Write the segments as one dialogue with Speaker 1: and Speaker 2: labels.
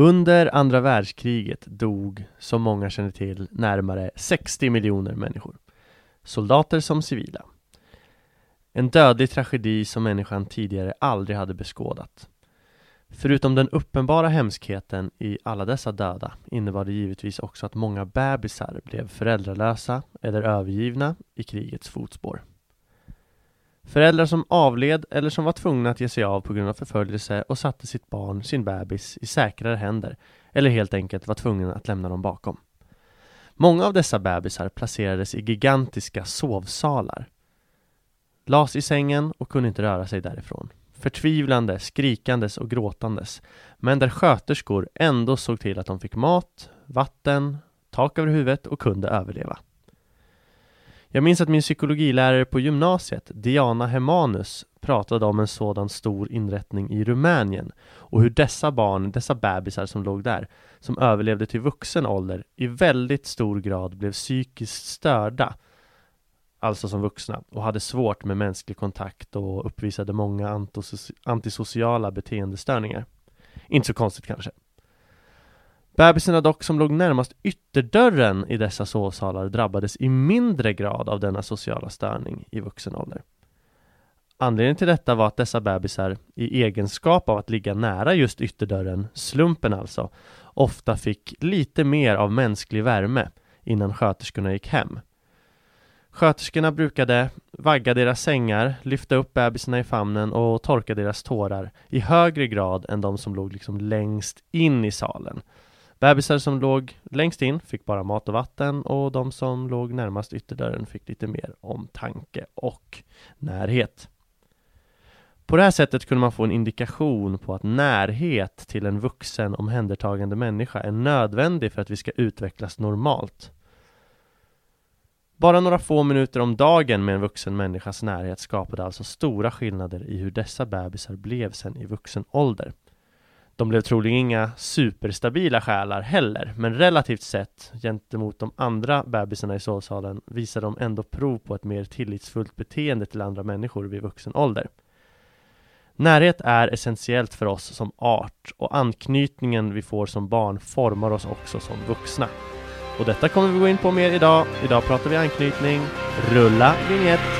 Speaker 1: Under andra världskriget dog, som många känner till, närmare 60 miljoner människor. Soldater som civila. En dödlig tragedi som människan tidigare aldrig hade beskådat. Förutom den uppenbara hemskheten i alla dessa döda innebar det givetvis också att många bebisar blev föräldralösa eller övergivna i krigets fotspår. Föräldrar som avled eller som var tvungna att ge sig av på grund av förföljelse och satte sitt barn, sin bebis, i säkrare händer eller helt enkelt var tvungna att lämna dem bakom. Många av dessa bebisar placerades i gigantiska sovsalar. Las i sängen och kunde inte röra sig därifrån. Förtvivlande, skrikandes och gråtandes. Men där sköterskor ändå såg till att de fick mat, vatten, tak över huvudet och kunde överleva. Jag minns att min psykologilärare på gymnasiet, Diana Hemanus, pratade om en sådan stor inrättning i Rumänien och hur dessa barn, dessa bebisar som låg där, som överlevde till vuxen ålder, i väldigt stor grad blev psykiskt störda, alltså som vuxna, och hade svårt med mänsklig kontakt och uppvisade många antisociala beteendestörningar. Inte så konstigt kanske. Bebisarna dock som låg närmast ytterdörren i dessa sovsalar drabbades i mindre grad av denna sociala störning i vuxen ålder. Anledningen till detta var att dessa bebisar i egenskap av att ligga nära just ytterdörren, slumpen alltså, ofta fick lite mer av mänsklig värme innan sköterskorna gick hem. Sköterskorna brukade vagga deras sängar, lyfta upp bebisarna i famnen och torka deras tårar i högre grad än de som låg liksom längst in i salen. Bebisar som låg längst in fick bara mat och vatten och de som låg närmast ytterdörren fick lite mer omtanke och närhet. På det här sättet kunde man få en indikation på att närhet till en vuxen omhändertagande människa är nödvändig för att vi ska utvecklas normalt. Bara några få minuter om dagen med en vuxen människas närhet skapade alltså stora skillnader i hur dessa bebisar blev sen i vuxen ålder. De blev troligen inga superstabila själar heller, men relativt sett gentemot de andra bebisarna i sovsalen visar de ändå prov på ett mer tillitsfullt beteende till andra människor vid vuxen ålder. Närhet är essentiellt för oss som art och anknytningen vi får som barn formar oss också som vuxna. Och detta kommer vi gå in på mer idag. Idag pratar vi anknytning. Rulla vignett!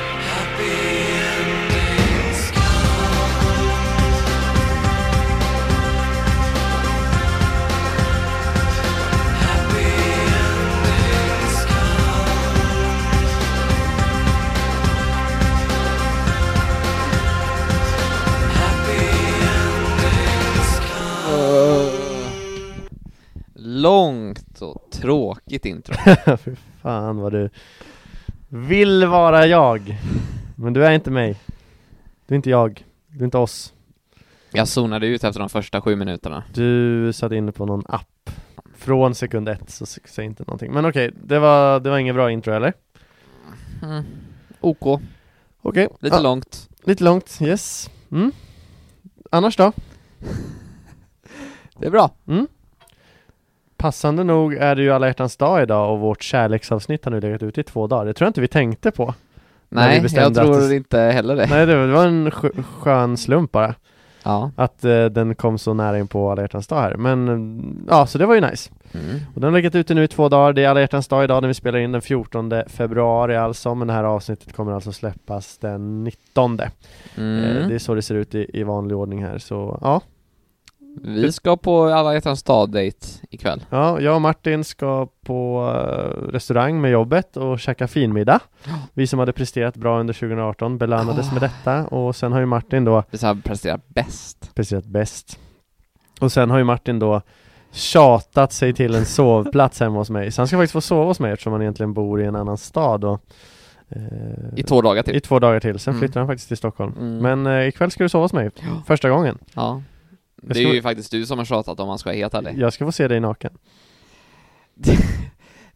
Speaker 2: Tråkigt intro.
Speaker 1: Fy fan vad du vill vara jag. Men du är inte mig. Du är inte jag, du är inte oss.
Speaker 2: Jag zonade ut efter de första sju minuterna.
Speaker 1: Du satt inne på någon app. Från sekund ett, så säg inte någonting. Men okej, det, var, det var ingen bra intro eller?
Speaker 2: mm. OK.
Speaker 1: Okej
Speaker 2: Lite
Speaker 1: ah,
Speaker 2: långt.
Speaker 1: Lite långt, yes. Mm. Annars då?
Speaker 2: Det är bra.
Speaker 1: Mm. Passande nog är det ju alla hjärtans dag idag och vårt kärleksavsnitt har nu legat ute i två dagar. Det tror jag inte vi tänkte på.
Speaker 2: Nej, jag tror det... inte heller det.
Speaker 1: Nej, det var en skön slump bara.
Speaker 2: Ja.
Speaker 1: Att eh, den kom så nära in på alla hjärtans dag här, men ja, så det var ju nice.
Speaker 2: Mm.
Speaker 1: Och den har legat ute nu i två dagar, det är alla hjärtans dag idag när vi spelar in den 14 februari alltså, men det här avsnittet kommer alltså släppas den 19
Speaker 2: Mm.
Speaker 1: eh, Det är så det ser ut i, i vanlig ordning här, så ja.
Speaker 2: Vi ska på alla hjärtans dag-date ikväll.
Speaker 1: Ja, jag och Martin ska på eh, restaurang med jobbet och käka finmiddag. Vi som hade presterat bra under 2018 belönades med detta och sen har ju Martin då
Speaker 2: Vi ska prestera bäst.
Speaker 1: presterat bäst. Och sen har ju Martin då tjatat sig till en sovplats hemma hos mig. Så han ska faktiskt få sova hos mig eftersom han egentligen bor i en annan stad och eh,
Speaker 2: I två dagar till.
Speaker 1: i två dagar till. Sen
Speaker 2: Mm.
Speaker 1: flyttar han faktiskt till Stockholm.
Speaker 2: Mm.
Speaker 1: Men eh, ikväll ska du sova hos mig.
Speaker 2: Ja.
Speaker 1: Första gången.
Speaker 2: Ja. Det är ju faktiskt du som har tjatat om man ska vara helt ärlig.
Speaker 1: Jag ska få se dig naken.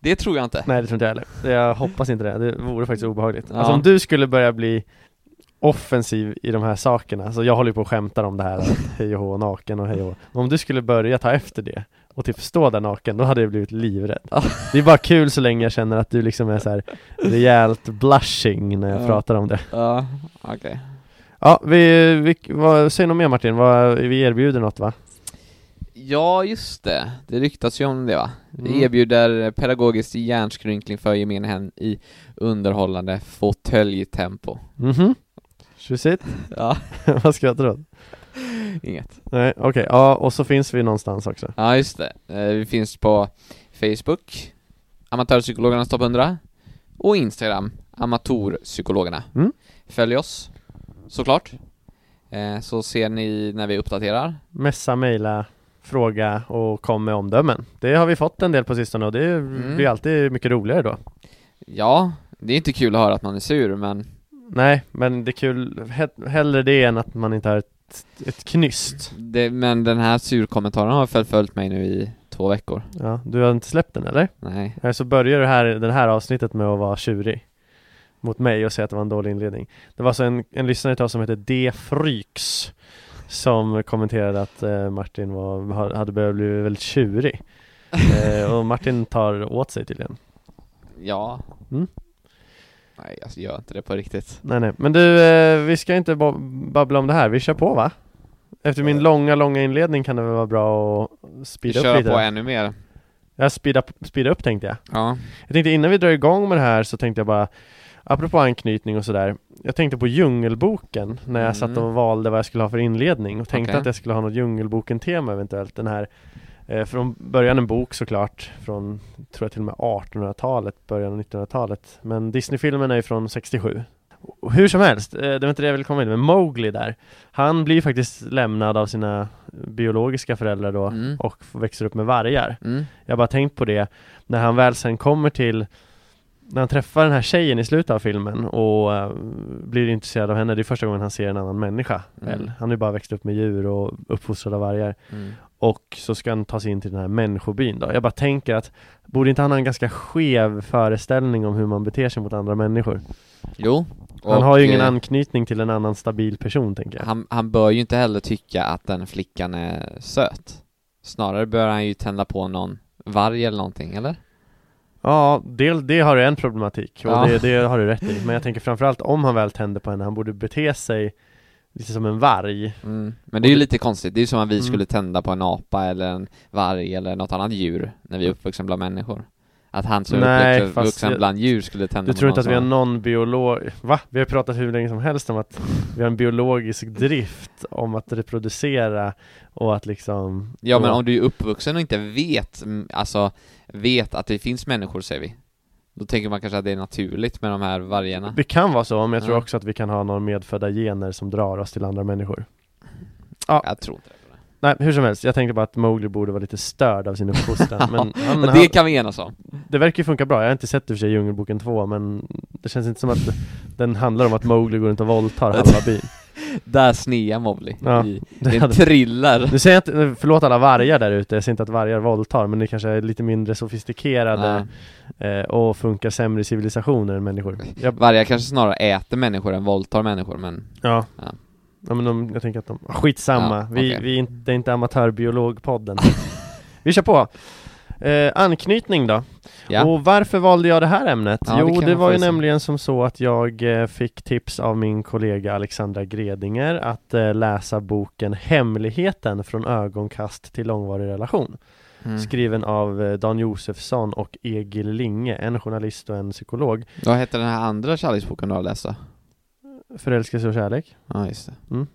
Speaker 2: Det tror jag inte.
Speaker 1: Nej det tror inte jag heller. Jag hoppas inte det. Det vore faktiskt obehagligt.
Speaker 2: Ja.
Speaker 1: Alltså om du skulle börja bli offensiv i de här sakerna, så jag håller ju på och skämtar om det här hej och hå, naken och hej och hå. Men om du skulle börja ta efter det och typ stå där naken, då hade jag blivit livrädd. Det är bara kul så länge jag känner att du liksom är så här rejält blushing när jag
Speaker 2: Ja.
Speaker 1: pratar om det.
Speaker 2: Ja, okej.
Speaker 1: Ja, vi, vi vad, säg något mer Martin, vad, vi erbjuder något va?
Speaker 2: Ja, just det. Det ryktas ju om det va? Vi
Speaker 1: Mm.
Speaker 2: erbjuder pedagogisk hjärnskrynkling för gemene hen i underhållande fåtöljtempo.
Speaker 1: Mhm, tjusigt.
Speaker 2: Ja,
Speaker 1: vad ska jag tro?
Speaker 2: inget.
Speaker 1: Nej, okej, ja och så finns vi någonstans också.
Speaker 2: Ja, just det. Eh, Vi finns på Facebook, Amatörpsykologernas topp 100 och Instagram, Amatörpsykologerna.
Speaker 1: Mm.
Speaker 2: Följ oss, såklart. Eh, Så ser ni när vi uppdaterar.
Speaker 1: Messa, mejla, fråga och kom med omdömen. Det har vi fått en del på sistone och det
Speaker 2: Mm.
Speaker 1: blir alltid mycket roligare då.
Speaker 2: Ja, det är inte kul att höra att man är sur, men
Speaker 1: Nej, men det är kul, he- hellre det än att man inte har ett, ett knyst.
Speaker 2: det, Men den här surkommentaren har väl följt mig nu i två veckor.
Speaker 1: Ja, du har inte släppt den eller?
Speaker 2: Nej.
Speaker 1: Nej, så börjar det här, det här avsnittet med att vara tjurig mot mig och säga att det var en dålig inledning. Det var alltså en, en lyssnare till oss som heter D. Fryx som kommenterade att eh, Martin var, ha- hade börjat bli väldigt tjurig. eh, och Martin tar åt sig tydligen.
Speaker 2: Ja.
Speaker 1: Mm.
Speaker 2: Nej, jag gör inte det på riktigt.
Speaker 1: Nej nej, men du, eh, vi ska inte ba- babbla om det här, vi kör på va? Efter min långa, långa inledning kan det väl vara bra att speeda upp
Speaker 2: Köra
Speaker 1: lite?
Speaker 2: på ännu mer.
Speaker 1: Ja, speeda, speeda upp tänkte jag.
Speaker 2: Ja.
Speaker 1: Jag tänkte innan vi drar igång med det här så tänkte jag bara Apropå anknytning och sådär Jag tänkte på Djungelboken när jag
Speaker 2: Mm.
Speaker 1: satt och valde vad jag skulle ha för inledning och tänkte
Speaker 2: Okej.
Speaker 1: att jag skulle ha något Djungelboken-tema eventuellt Den här eh, Från början en bok såklart Från, tror jag till och med 1800-talet, början av 1900-talet Men Disney-filmen är ju från 67 Och Hur som helst, eh, det var inte det jag ville komma in med, Mowgli där Han blir ju faktiskt lämnad av sina biologiska föräldrar då
Speaker 2: Mm.
Speaker 1: och växer upp med vargar
Speaker 2: Mm.
Speaker 1: jag har bara tänkt på det när han väl sen kommer till när han träffar den här tjejen i slutet av filmen och eh, blir intresserad av henne, det är första gången han ser en annan människa
Speaker 2: Mm.
Speaker 1: Han har ju bara växt upp med djur och uppfostrad av vargar
Speaker 2: Mm.
Speaker 1: och så ska han ta sig in till den här människobyn då. Jag bara tänker att borde inte han ha en ganska skev föreställning om hur man beter sig mot andra människor?
Speaker 2: Jo.
Speaker 1: Han har ju ingen
Speaker 2: eh,
Speaker 1: anknytning till en annan stabil person tänker jag.
Speaker 2: han, han bör ju inte heller tycka att den flickan är söt. Snarare bör han ju tända på någon varg eller någonting, eller?
Speaker 1: Ja, det, det har du en problematik och
Speaker 2: Ja.
Speaker 1: det, det har du rätt i. Men jag tänker framförallt om han väl tänder på henne, han borde bete sig lite som en varg.
Speaker 2: Mm. Men det är ju lite konstigt, det är ju som om vi
Speaker 1: Mm.
Speaker 2: skulle tända på en apa eller en varg eller något annat djur när vi är uppvuxna bland människor. Att han som är uppvuxen bland djur skulle tända
Speaker 1: Du
Speaker 2: på
Speaker 1: tror inte att vi har någon biolog... Va? Vi har pratat hur länge som helst om att vi har en biologisk drift om att reproducera och att liksom...
Speaker 2: Ja men om du är uppvuxen och inte vet, mm, alltså vet att det finns människor säger vi Då tänker man kanske att det är naturligt med de här vargarna
Speaker 1: Det kan vara så, men jag tror
Speaker 2: Ja.
Speaker 1: också att vi kan ha några medfödda gener som drar oss till andra människor.
Speaker 2: Jag tror inte det
Speaker 1: Nej, hur som helst, jag tänkte bara att Mowgli borde vara lite störd av sin uppfostran, men han,
Speaker 2: Men
Speaker 1: han,
Speaker 2: det kan vi enas om
Speaker 1: det verkar ju funka bra. Jag har inte sett i och för sig Djungelboken 2, men det känns inte som att den handlar om att Mowgli går runt och våldtar halva byn.
Speaker 2: Där snea Mowgli
Speaker 1: Ja,
Speaker 2: i,
Speaker 1: det
Speaker 2: Det är en thriller
Speaker 1: Nu säger jag inte, förlåt alla vargar där ute, jag säger inte att vargar våldtar, men det kanske är lite mindre sofistikerade eh, och funkar sämre i civilisationer än människor. Jag,
Speaker 2: Vargar kanske snarare äter människor än våldtar människor men
Speaker 1: ja.
Speaker 2: Ja.
Speaker 1: Ja. men de, jag tänker att de, skitsamma,
Speaker 2: Ja,
Speaker 1: vi,
Speaker 2: okej.
Speaker 1: vi är inte, det är inte amatörbiologpodden. vi kör på! Eh, anknytning då?
Speaker 2: Ja.
Speaker 1: Och varför valde jag det här ämnet?
Speaker 2: Ja, det
Speaker 1: jo, det
Speaker 2: man
Speaker 1: var ju
Speaker 2: se.
Speaker 1: nämligen som så att jag eh, fick tips av min kollega Alexandra Gredinger att eh, läsa boken Hemligheten från ögonkast till långvarig relation
Speaker 2: Mm.
Speaker 1: skriven av eh, Dan Josefsson och Egil Linge, en journalist och en psykolog
Speaker 2: Vad hette den här andra kärleksboken du har läst då?
Speaker 1: Förälskelse och kärlek
Speaker 2: Ja, just det.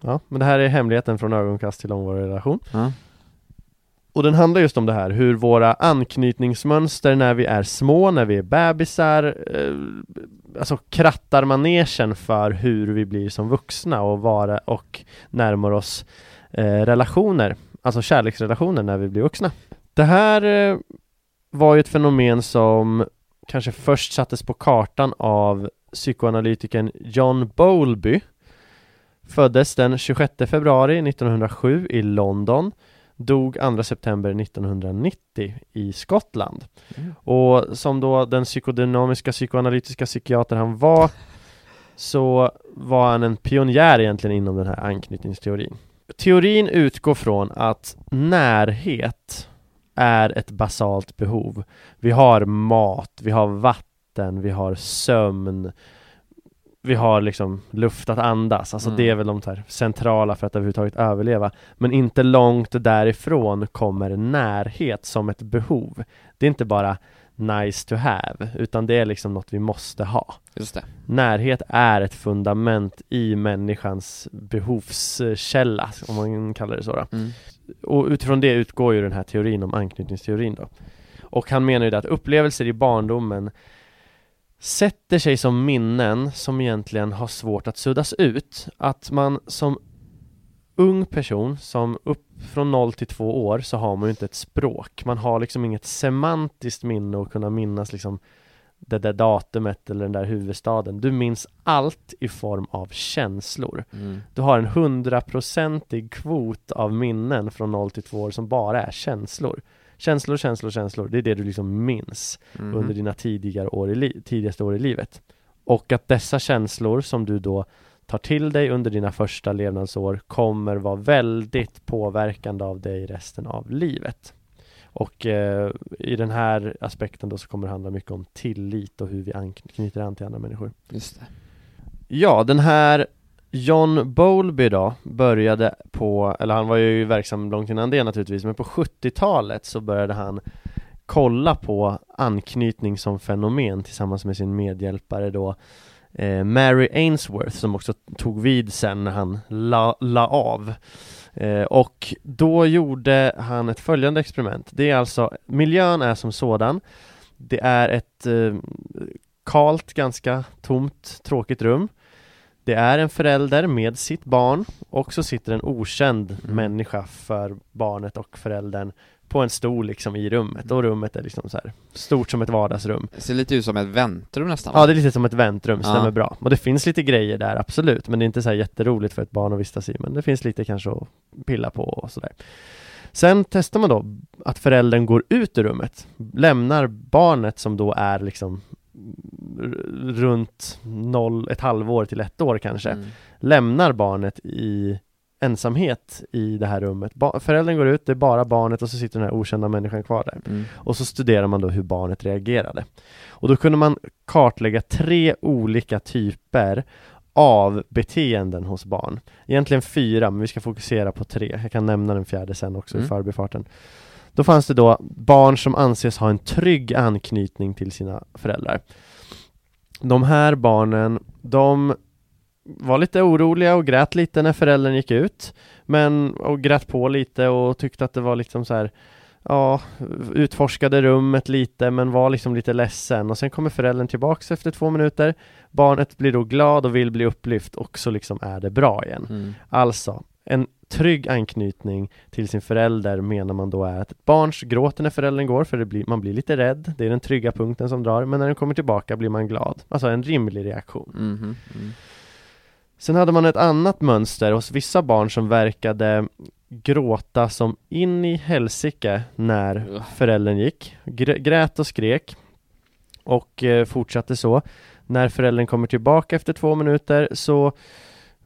Speaker 1: Ja, men det här är Hemligheten från ögonkast till långvarig relation
Speaker 2: Ja.
Speaker 1: Och den handlar just om det här, hur våra anknytningsmönster när vi är små, när vi är bebisar eh, Alltså krattar manegen för hur vi blir som vuxna och vara och närmar oss eh, relationer Alltså kärleksrelationer när vi blir vuxna Det här eh, var ju ett fenomen som kanske först sattes på kartan av psykoanalytikern John Bowlby Föddes den 26 februari 1907 i London Dog 2 september 1990 i Skottland.
Speaker 2: Mm.
Speaker 1: Och som då den psykodynamiska psykoanalytiska psykiater han var Så var han en pionjär egentligen inom den här anknytningsteorin. Teorin utgår från att närhet är ett basalt behov. Vi har mat, vi har vatten, vi har sömn Vi har liksom luft att andas, alltså
Speaker 2: Mm.
Speaker 1: det är väl de här centrala för att överhuvudtaget överleva Men inte långt därifrån kommer närhet som ett behov Det är inte bara nice to have, utan det är liksom något vi måste ha. Närhet är ett fundament i människans behovskälla, om man kallar det så då.
Speaker 2: Mm.
Speaker 1: Och utifrån det utgår ju den här teorin om anknytningsteorin då. Och han menar ju det att upplevelser i barndomen sätter sig som minnen som egentligen har svårt att suddas ut. Att man som ung person, som upp från 0 till 2 år, så har man ju inte ett språk. Man har liksom inget semantiskt minne och kunna minnas liksom det där datumet eller den där huvudstaden. Du minns allt i form av känslor.
Speaker 2: Mm.
Speaker 1: Du har en hundraprocentig kvot av minnen från 0 till 2 år som bara är känslor. Känslor, känslor, känslor. Det är det du liksom minns
Speaker 2: Mhm.
Speaker 1: under dina tidigare år i tidigaste år i livet. Och att dessa känslor som du då tar till dig under dina första levnadsår kommer vara väldigt påverkande av dig resten av livet. Och eh, i den här aspekten då så kommer det handla mycket om tillit och hur vi anknyter an till andra människor.
Speaker 2: Just det.
Speaker 1: Ja, den här John Bowlby då började på, eller han var ju verksam långt innan det naturligtvis, men på 70-talet så började han kolla på anknytning som fenomen tillsammans med sin medhjälpare då eh, Mary Ainsworth som också tog vid sen när han la, la av. Eh, och då gjorde han ett följande experiment. Det är alltså, miljön är som sådan. Det är ett eh, kalt, ganska tomt, tråkigt rum. Det är en förälder med sitt barn och så sitter en okänd
Speaker 2: Mm.
Speaker 1: människa för barnet och föräldern på en stol liksom i rummet och rummet är liksom så här stort som ett vardagsrum
Speaker 2: Det ser lite ut som ett väntrum nästan va?
Speaker 1: Ja det är lite som ett väntrum, stämmer
Speaker 2: Ja.
Speaker 1: bra Och det finns lite grejer där, absolut Men det är inte så här jätteroligt för ett barn att vistas i Men det finns lite kanske att pilla på och sådär Sen testar man då att föräldern går ut ur rummet Lämnar barnet som då är liksom runt noll, ett halvår till ett år kanske
Speaker 2: Mm.
Speaker 1: Lämnar barnet i ensamhet i det här rummet ba- Föräldern går ut, det är bara barnet och så sitter den här okända människan kvar där
Speaker 2: Mm.
Speaker 1: och så studerar man då hur barnet reagerade. Och då kunde man kartlägga tre olika typer av beteenden hos barn. Egentligen fyra, men vi ska fokusera på tre. Jag kan nämna den fjärde sen också i
Speaker 2: Mm.
Speaker 1: förbifarten. Då fanns det då barn som anses ha en trygg anknytning till sina föräldrar. De här barnen, de var lite oroliga och grät lite när föräldern gick ut Men, och grät på lite och tyckte att det var liksom så här Ja, utforskade rummet lite men var liksom lite ledsen och sen kommer föräldern tillbaks efter två minuter Barnet blir då glad och vill bli upplyft och så liksom är det bra igen
Speaker 2: Mm.
Speaker 1: Alltså, en trygg anknytning till sin förälder menar man då är att ett barns gråter när föräldern går för det blir, man blir lite rädd. Det är den trygga punkten som drar men när den kommer tillbaka blir man glad. Alltså en rimlig reaktion.
Speaker 2: Mhm. Mm.
Speaker 1: Sen hade man ett annat mönster hos vissa barn som verkade gråta som in i helsike när föräldern gick. Grä- Grät och skrek. Och eh, fortsatte så. När föräldern kommer tillbaka efter två minuter så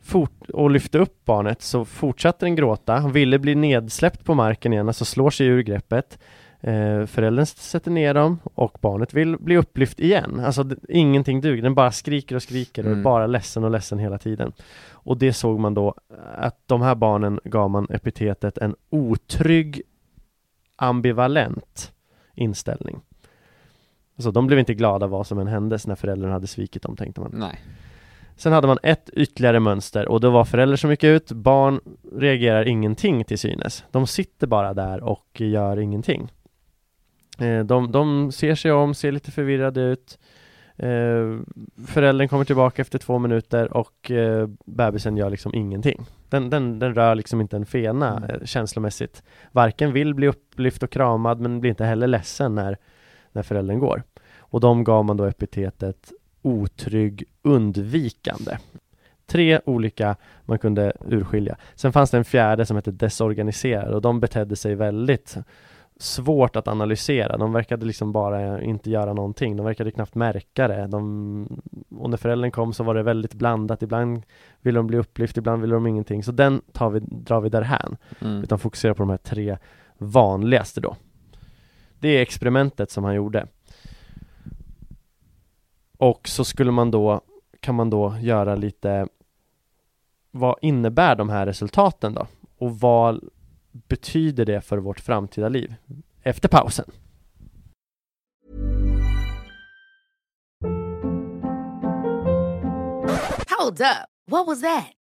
Speaker 1: fort, och lyfte upp barnet så fortsatte den gråta Han ville bli nedsläppt på marken igen, alltså slår sig ur greppet Eh, föräldern sätter ner dem och barnet vill bli upplyft igen. Alltså ingenting duger, den bara skriker och skriker och är
Speaker 2: Mm.
Speaker 1: bara ledsen och ledsen hela tiden. Och det såg man då att de här barnen gav man epitetet en otrygg ambivalent inställning. Alltså de blev inte glada vad som än hände när föräldrarna hade svikit dem tänkte man.
Speaker 2: Nej.
Speaker 1: Sen hade man ett ytterligare mönster och det var föräldrar som gick ut, barn reagerar ingenting till synes. De sitter bara där och gör ingenting. Eh, De, de ser sig om, ser lite förvirrade ut. Eh, Föräldern kommer tillbaka efter två minuter och eh, bebisen gör liksom ingenting. Den, den, den rör liksom inte en fena
Speaker 2: Mm.
Speaker 1: känslomässigt. Varken vill bli upplyft och kramad men blir inte heller ledsen när, när föräldern går. Och de gav man då epitetet otrygg undvikande. Tre olika man kunde urskilja. Sen fanns det en fjärde som hette desorganiserad och de betedde sig väldigt svårt att analysera. De verkade liksom bara inte göra någonting. De verkade knappt märka det. De, och när föräldern kom så var det väldigt blandat. Ibland ville de bli upplyft, ibland ville de ingenting. Så den tar vi, drar vi därhän.
Speaker 2: Mm.
Speaker 1: Utan fokuserar på de här tre vanligaste då. Det är experimentet som han gjorde. Och så skulle man då, kan man då göra lite Vad innebär de här resultaten då? Och vad betyder det för vårt framtida liv? Efter pausen.
Speaker 3: Hold up. What was that?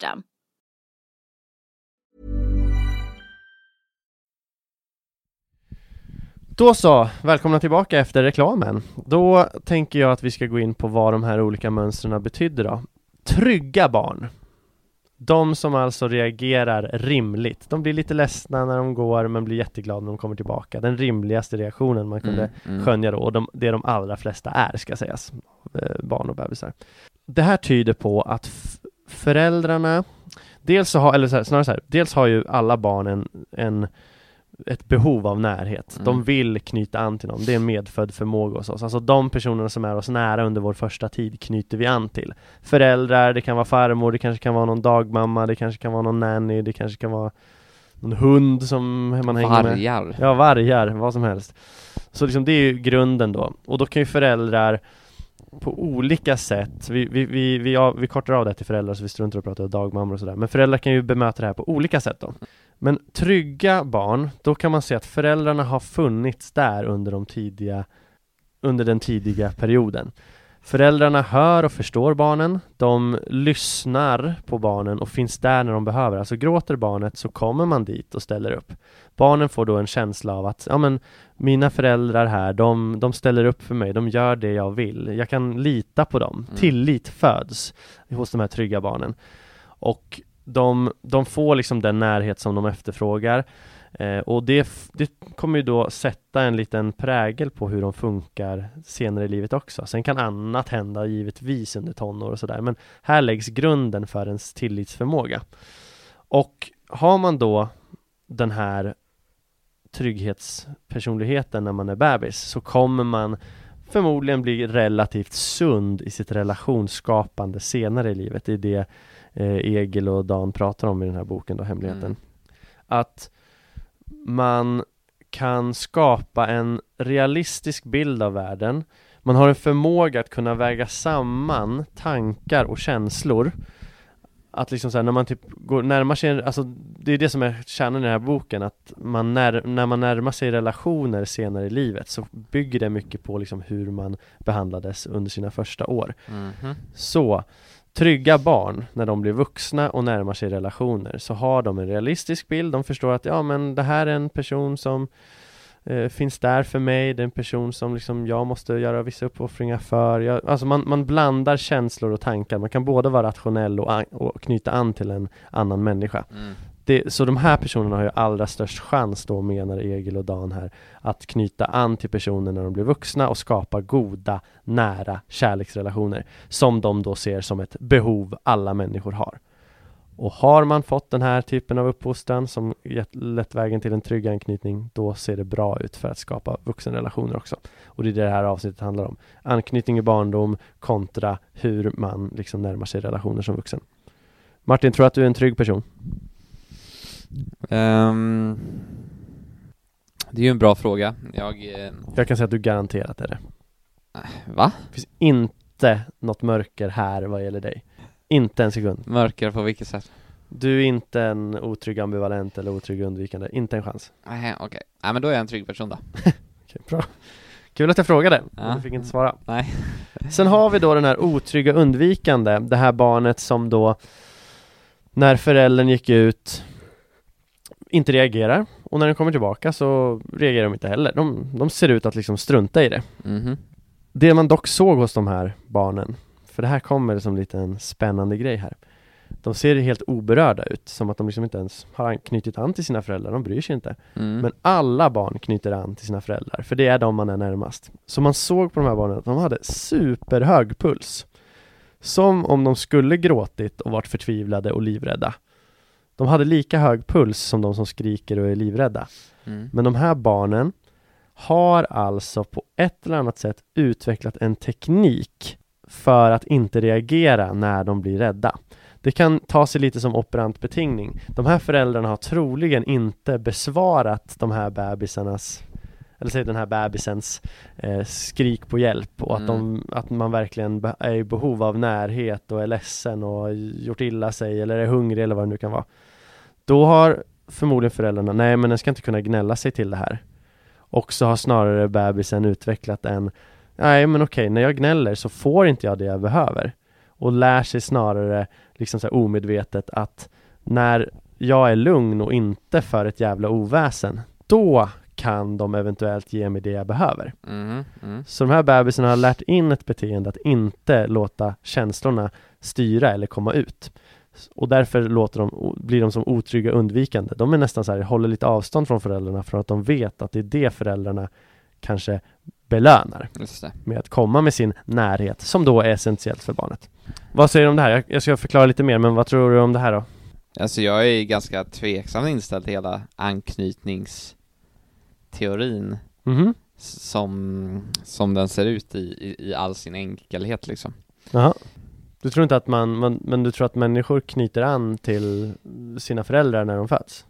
Speaker 1: Då så, välkomna tillbaka efter reklamen. Då tänker jag att vi ska gå in på vad de här olika mönstren betyder då. Trygga barn. De som alltså reagerar rimligt. De blir lite ledsna när de går men blir jätteglada när de kommer tillbaka. Den rimligaste reaktionen man kunde
Speaker 2: Mm, mm.
Speaker 1: skönja då och de, det de allra flesta är ska sägas. Eh, barn och bebisar. Det här tyder på att föräldrarna Dels så har, eller så här, snarare så här, dels har ju alla barn en, en ett behov av närhet. De
Speaker 2: Mm.
Speaker 1: vill knyta an till någon. Det är en medfödd förmåga hos oss. Alltså de personerna som är oss nära under vår första tid knyter vi an till. Föräldrar, det kan vara farmor, det kanske kan vara någon dagmamma, det kanske kan vara någon nanny, det kanske kan vara någon hund som man hänger med.
Speaker 2: Vargar.
Speaker 1: Ja, vargar, vad som helst. Så liksom det är ju grunden då. Och då kan ju föräldrar på olika sätt, vi, vi, vi, vi, ja, vi kortar av det till föräldrar så vi struntar och pratar dagmammor och sådär. Men föräldrar kan ju bemöta det här på olika sätt då. Men trygga barn, då kan man se att föräldrarna har funnits där under de tidiga under den tidiga perioden. Föräldrarna hör och förstår barnen, de lyssnar på barnen och finns där när de behöver. Alltså gråter barnet så kommer man dit och ställer upp. Barnen får då en känsla av att, ja men mina föräldrar här, de, de ställer upp för mig, de gör det jag vill. Jag kan lita på dem.
Speaker 2: Mm.
Speaker 1: Tillit föds hos de här trygga barnen. Och de, de får liksom den närhet som de efterfrågar. Eh, och det, det kommer ju då sätta en liten prägel på hur de funkar senare i livet också. Sen kan annat hända givetvis under tonår och sådär, men här läggs grunden för ens tillitsförmåga. Och har man då den här trygghetspersonligheten när man är bebis så kommer man förmodligen bli relativt sund i sitt relationsskapande senare i livet. Det är det eh, Egil och Dan pratar om i den här boken då, Hemligheten.
Speaker 2: Mm.
Speaker 1: Att man kan skapa en realistisk bild av världen. Man har en förmåga att kunna väga samman tankar och känslor. Att liksom såhär, när man typ går, närmar sig, alltså det är det som är kärnan i den här boken, att man när, när man närmar sig relationer senare i livet så bygger det mycket på liksom hur man behandlades under sina första år.
Speaker 2: Mhm.
Speaker 1: Så, trygga barn när de blir vuxna och närmar sig relationer så har de en realistisk bild, de förstår att ja men det här är en person som eh, finns där för mig, det är en person som liksom jag måste göra vissa uppoffringar för. Jag, alltså man, man blandar känslor och tankar, man kan både vara rationell och, an, och knyta an till en annan människa.
Speaker 2: Mm.
Speaker 1: Det, så de här personerna har ju allra störst chans då, menar Egil och Dan här, att knyta an till personer när de blir vuxna och skapa goda, nära kärleksrelationer som de då ser som ett behov alla människor har. Och har man fått den här typen av uppfostran som gett lett vägen till en trygg anknytning, då ser det bra ut för att skapa vuxenrelationer också. Och det är det det här avsnittet handlar om. Anknytning i barndom kontra hur man liksom närmar sig relationer som vuxen. Martin, tror du att du är en trygg person?
Speaker 2: Ehm, det är ju en bra fråga. Jag, eh,
Speaker 1: Jag kan säga att du garanterat är det.
Speaker 2: va?
Speaker 1: Det finns inte något mörker här vad gäller dig. Inte en sekund.
Speaker 2: Mörker på vilket sätt?
Speaker 1: Du är inte en otrygg ambivalent eller otrygg undvikande. Inte en chans.
Speaker 2: Nej, okej. Nej men då är jag en trygg person då.
Speaker 1: Okej, bra. Kul att jag frågade, men
Speaker 2: Ja.
Speaker 1: du fick inte svara.
Speaker 2: Nej.
Speaker 1: Sen har vi då den här otrygga undvikande, det här barnet som då när föräldern gick ut inte reagerar och när den kommer tillbaka så reagerar de inte heller. De, de ser ut att liksom strunta i det.
Speaker 2: Mhm.
Speaker 1: Det man dock såg hos de här barnen, för det här kommer som lite en spännande grej här. De ser helt oberörda ut, som att de liksom inte ens har knutit an till sina föräldrar, de bryr sig inte.
Speaker 2: Mm.
Speaker 1: Men alla barn knyter an till sina föräldrar, för det är de man är närmast. Så man såg på de här barnen att de hade superhög puls. Som om de skulle gråtit och varit förtvivlade och livrädda. De hade lika hög puls som de som skriker och är livrädda.
Speaker 2: Mm.
Speaker 1: Men de här barnen har alltså på ett eller annat sätt utvecklat en teknik för att inte reagera när de blir rädda. Det kan ta sig lite som operant betingning. De här föräldrarna har troligen inte besvarat de här bebisarnas eller säg den här bebisens eh, skrik på hjälp och att, de, att man verkligen är i behov av närhet och är ledsen och gjort illa sig eller är hungrig eller vad det nu kan vara. Då har förmodligen föräldrarna, nej men den ska inte kunna gnälla sig till det här. Och så har snarare bebisen utvecklat en, nej men okej, när jag gnäller så får inte jag det jag behöver. Och lär sig snarare liksom så omedvetet att när jag är lugn och inte för ett jävla oväsen, då kan de eventuellt ge mig det jag behöver.
Speaker 2: Mhm. Mm.
Speaker 1: Så de här bebisarna har lärt in ett beteende att inte låta känslorna styra eller komma ut. Och därför låter de, blir de som otrygga undvikande. De är nästan så här, håller lite avstånd från föräldrarna för att de vet att det är det föräldrarna kanske belönar med att komma med sin närhet som då är essentiellt för barnet. Vad säger du om det här? Jag, ska förklara lite mer, men vad tror du om det här då?
Speaker 2: Alltså jag är ganska tveksam inställd till hela anknytningsteorin
Speaker 1: Mhm,
Speaker 2: s- som, som den ser ut i, i, i all sin enkelhet liksom.
Speaker 1: jaha. Du tror inte att man, man, men du tror att människor knyter an till sina föräldrar när de föds?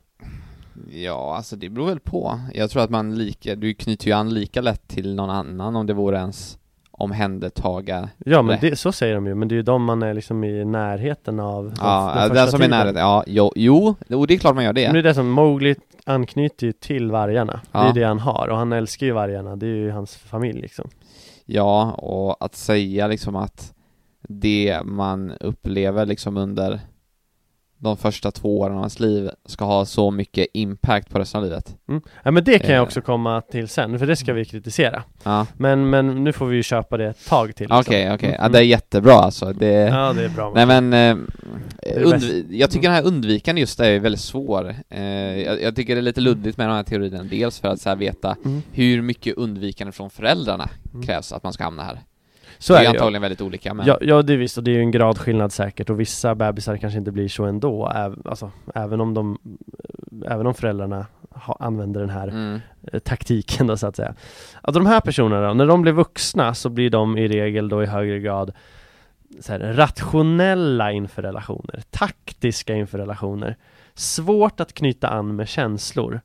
Speaker 2: Ja, alltså det beror väl på. Jag tror att man lika, du knyter ju an lika lätt till någon annan om det vore ens omhändertaga
Speaker 1: Ja men det, så säger de ju, men det är ju de man är liksom i närheten av den-
Speaker 2: Ja,
Speaker 1: den
Speaker 2: den,
Speaker 1: första
Speaker 2: som är
Speaker 1: tiden.
Speaker 2: nära, ja, jo, jo, det är klart man gör
Speaker 1: Men det
Speaker 2: det.
Speaker 1: är det som, Mowgli anknyter ju till vargarna, det är
Speaker 2: Ja.
Speaker 1: det han har, och han älskar ju vargarna, det är ju hans familj liksom
Speaker 2: Ja, och att säga liksom att det man upplever liksom under de första två åren av ens liv ska ha så mycket impact på resten av livet.
Speaker 1: Mm. Ja men det kan jag
Speaker 2: Eh.
Speaker 1: också komma till sen, för det ska vi kritisera.
Speaker 2: Ja,
Speaker 1: Men, men nu får vi ju köpa det ett tag till. liksom.
Speaker 2: okej, okej. Ja,
Speaker 1: Mm.
Speaker 2: det är jättebra alltså. Det,
Speaker 1: Ja det är bra.
Speaker 2: Nej men, eh, undv- jag tycker den här undvikande just är väldigt svår. Eh, jag, jag tycker det är lite luddigt med de här teorierna, dels för att så här veta
Speaker 1: Mm.
Speaker 2: hur mycket undvikande från föräldrarna
Speaker 1: Mm.
Speaker 2: krävs att man ska hamna här.
Speaker 1: Så
Speaker 2: det
Speaker 1: är
Speaker 2: är antagligen väldigt olika men
Speaker 1: Ja, ja det är visst, och det är ju en gradskillnad säkert och vissa bebisar kanske inte blir så ändå, äv, alltså, även om de Även om föräldrarna ha, använder den här
Speaker 2: mm,
Speaker 1: eh, taktiken då så att säga. Alltså de här personerna när de blir vuxna så blir de i regel då i högre grad så här, rationella inför relationer, taktiska inför relationer. Svårt att knyta an med känslor.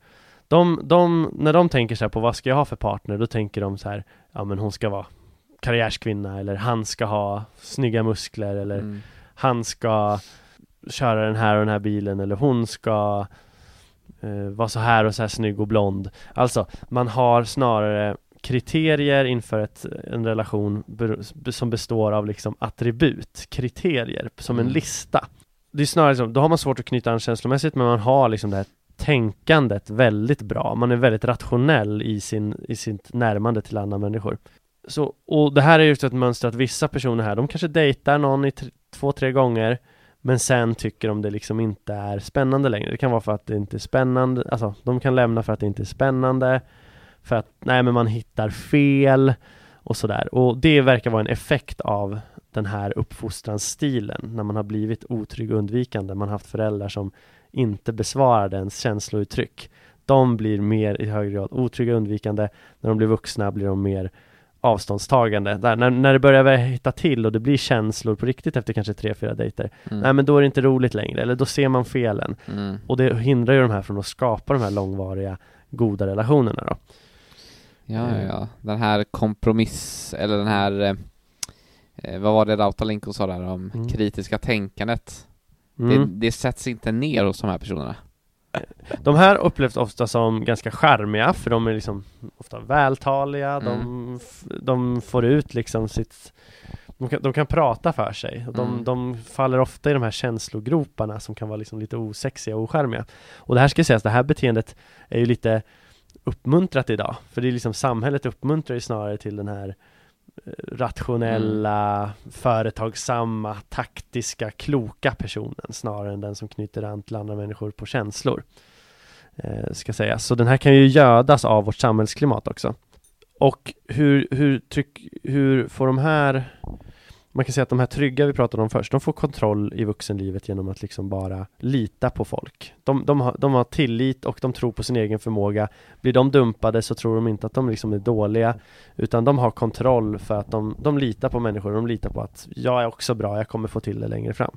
Speaker 1: De, de, när de tänker så här på vad ska jag ha för partner, då tänker de så här Ja men hon ska vara karriärskvinna eller han ska ha snygga muskler eller
Speaker 2: mm,
Speaker 1: han ska köra den här och den här bilen eller hon ska eh, vara så här och så här snygg och blond. Alltså, man har snarare kriterier inför ett, en relation som består av liksom attribut, kriterier, som en
Speaker 2: Mm.
Speaker 1: lista. Det är snarare som, då har man svårt att knyta an känslomässigt men man har liksom det här tänkandet väldigt bra. Man är väldigt rationell i, sin, i sitt närmande till andra människor. Så, och det här är just ett mönster att vissa personer här, de kanske dejtar någon i två, tre gånger men sen tycker de det liksom inte är spännande längre. Det kan vara för att det inte är spännande, alltså de kan lämna för att det inte är spännande För att, nej men man hittar fel och sådär. Och det verkar vara en effekt av den här uppfostransstilen när man har blivit otrygg och undvikande. Man har haft föräldrar som inte besvarade ens känslouttryck. De blir mer i högre grad otrygga och undvikande. När de blir vuxna blir de mer avståndstagande. Där, när, när det börjar hitta till och det blir känslor på riktigt efter kanske tre, fyra dejter.
Speaker 2: mm,
Speaker 1: Nej men då är det inte roligt längre, eller då ser man felen.
Speaker 2: mm.
Speaker 1: Och det hindrar ju de här från att skapa de här långvariga goda relationerna då.
Speaker 2: Ja, ja, ja. Den här kompromiss, eller den här eh, eh, vad var det Rautalinko sa där om
Speaker 1: Mm.
Speaker 2: kritiska tänkandet?
Speaker 1: Mm.
Speaker 2: Det, det sätts inte ner hos de här personerna.
Speaker 1: De här upplevs ofta som ganska charmiga för de är liksom ofta vältaliga, de,
Speaker 2: Mm.
Speaker 1: f- de får ut liksom sitt de kan, de kan prata för sig de,
Speaker 2: Mm.
Speaker 1: de faller ofta i de här känslogroparna som kan vara liksom lite osexiga och ocharmiga. Och det här ska sägas, det här beteendet är ju lite uppmuntrat idag. För det är liksom samhället uppmuntrar ju snarare till den här rationella, företagsamma, taktiska, kloka personen snarare än den som knyter an till andra människor på känslor. Eh, ska säga. Så den här kan ju gödas av vårt samhällsklimat också. Och hur, hur, tryck, hur får de här man kan säga att de här trygga vi pratade om först, de får kontroll i vuxenlivet genom att liksom bara lita på folk. De, de, har, de har tillit och de tror på sin egen förmåga. Blir de dumpade så tror de inte att de liksom är dåliga, utan de har kontroll för att de, de litar på människor, de litar på att jag är också bra, jag kommer få till det längre fram.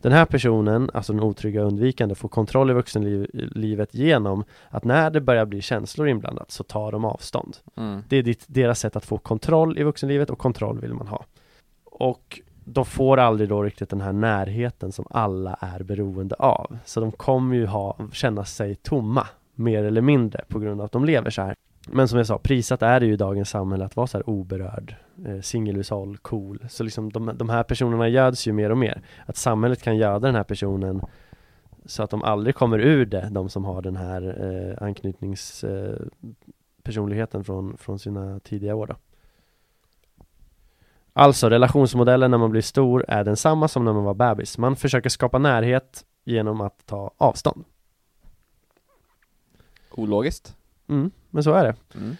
Speaker 1: Den här personen, alltså den otrygga undvikande, får kontroll i vuxenlivet genom att när det börjar bli känslor inblandat så tar de avstånd.
Speaker 2: Mm.
Speaker 1: Det är ditt, deras sätt att få kontroll i vuxenlivet och kontroll vill man ha. Och de får aldrig då riktigt den här närheten som alla är beroende av. Så de kommer ju ha, känna sig tomma, mer eller mindre, på grund av att de lever så här. Men som jag sa, prisat är det ju i dagens samhälle att vara så här oberörd, eh, singelhushåll, cool. Så liksom de, de här personerna göds ju mer och mer. Att samhället kan göda den här personen så att de aldrig kommer ur det, de som har den här eh, anknytningspersonligheten eh, från, från sina tidiga år då. Alltså relationsmodellen när man blir stor är densamma som när man var bebis. Man försöker skapa närhet genom att ta avstånd.
Speaker 2: Ologiskt.
Speaker 1: Mm, men så är det.
Speaker 2: Mm.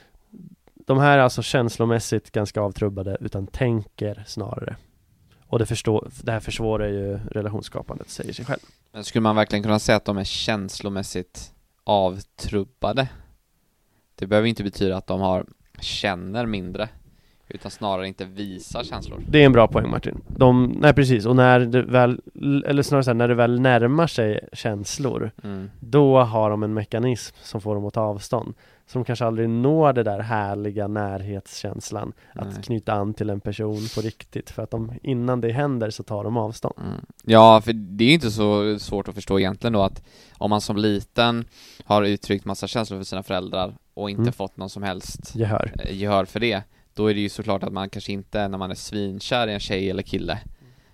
Speaker 1: De här är alltså känslomässigt ganska avtrubbade utan tänker snarare. Och det, förstår, det här försvårar ju relationsskapandet, säger sig själv.
Speaker 2: Men skulle man verkligen kunna säga att de är känslomässigt avtrubbade? Det behöver inte betyda att de har känner mindre, utan snarare inte visar känslor.
Speaker 1: Det är en bra poäng Martin. De, nej precis, och när det väl, eller snarare så här, när det väl närmar sig känslor
Speaker 2: Mm.
Speaker 1: Då har de en mekanism som får dem att ta avstånd Så de kanske aldrig når det där härliga närhetskänslan Att
Speaker 2: Nej.
Speaker 1: knyta an till en person på riktigt För att de, innan det händer så tar de avstånd
Speaker 2: Mm. Ja, för det är ju inte så svårt att förstå egentligen då att om man som liten har uttryckt massa känslor för sina föräldrar och inte
Speaker 1: Mm.
Speaker 2: fått någon som helst
Speaker 1: Gehör
Speaker 2: eh, gehör för det, då är det ju såklart att man kanske inte, när man är svinkär i en tjej eller kille,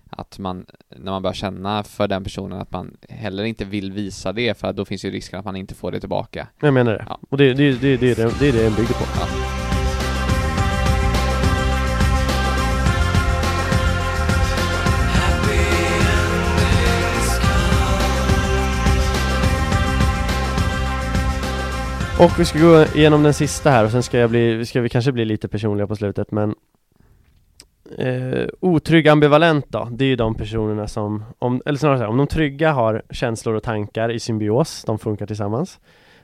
Speaker 2: att man, när man börjar känna för den personen att man heller inte vill visa det för då finns ju risken att man inte får det tillbaka.
Speaker 1: Jag menar det.
Speaker 2: Ja.
Speaker 1: Och det, det, det, det, det, det är det den bygger på.
Speaker 2: Ja.
Speaker 1: Och vi ska gå igenom den sista här och sen ska, jag bli, ska vi kanske bli lite personliga på slutet men eh, Otrygg ambivalent då, det är ju de personerna som, om, eller snarare så här, om de trygga har känslor och tankar i symbios, de funkar tillsammans.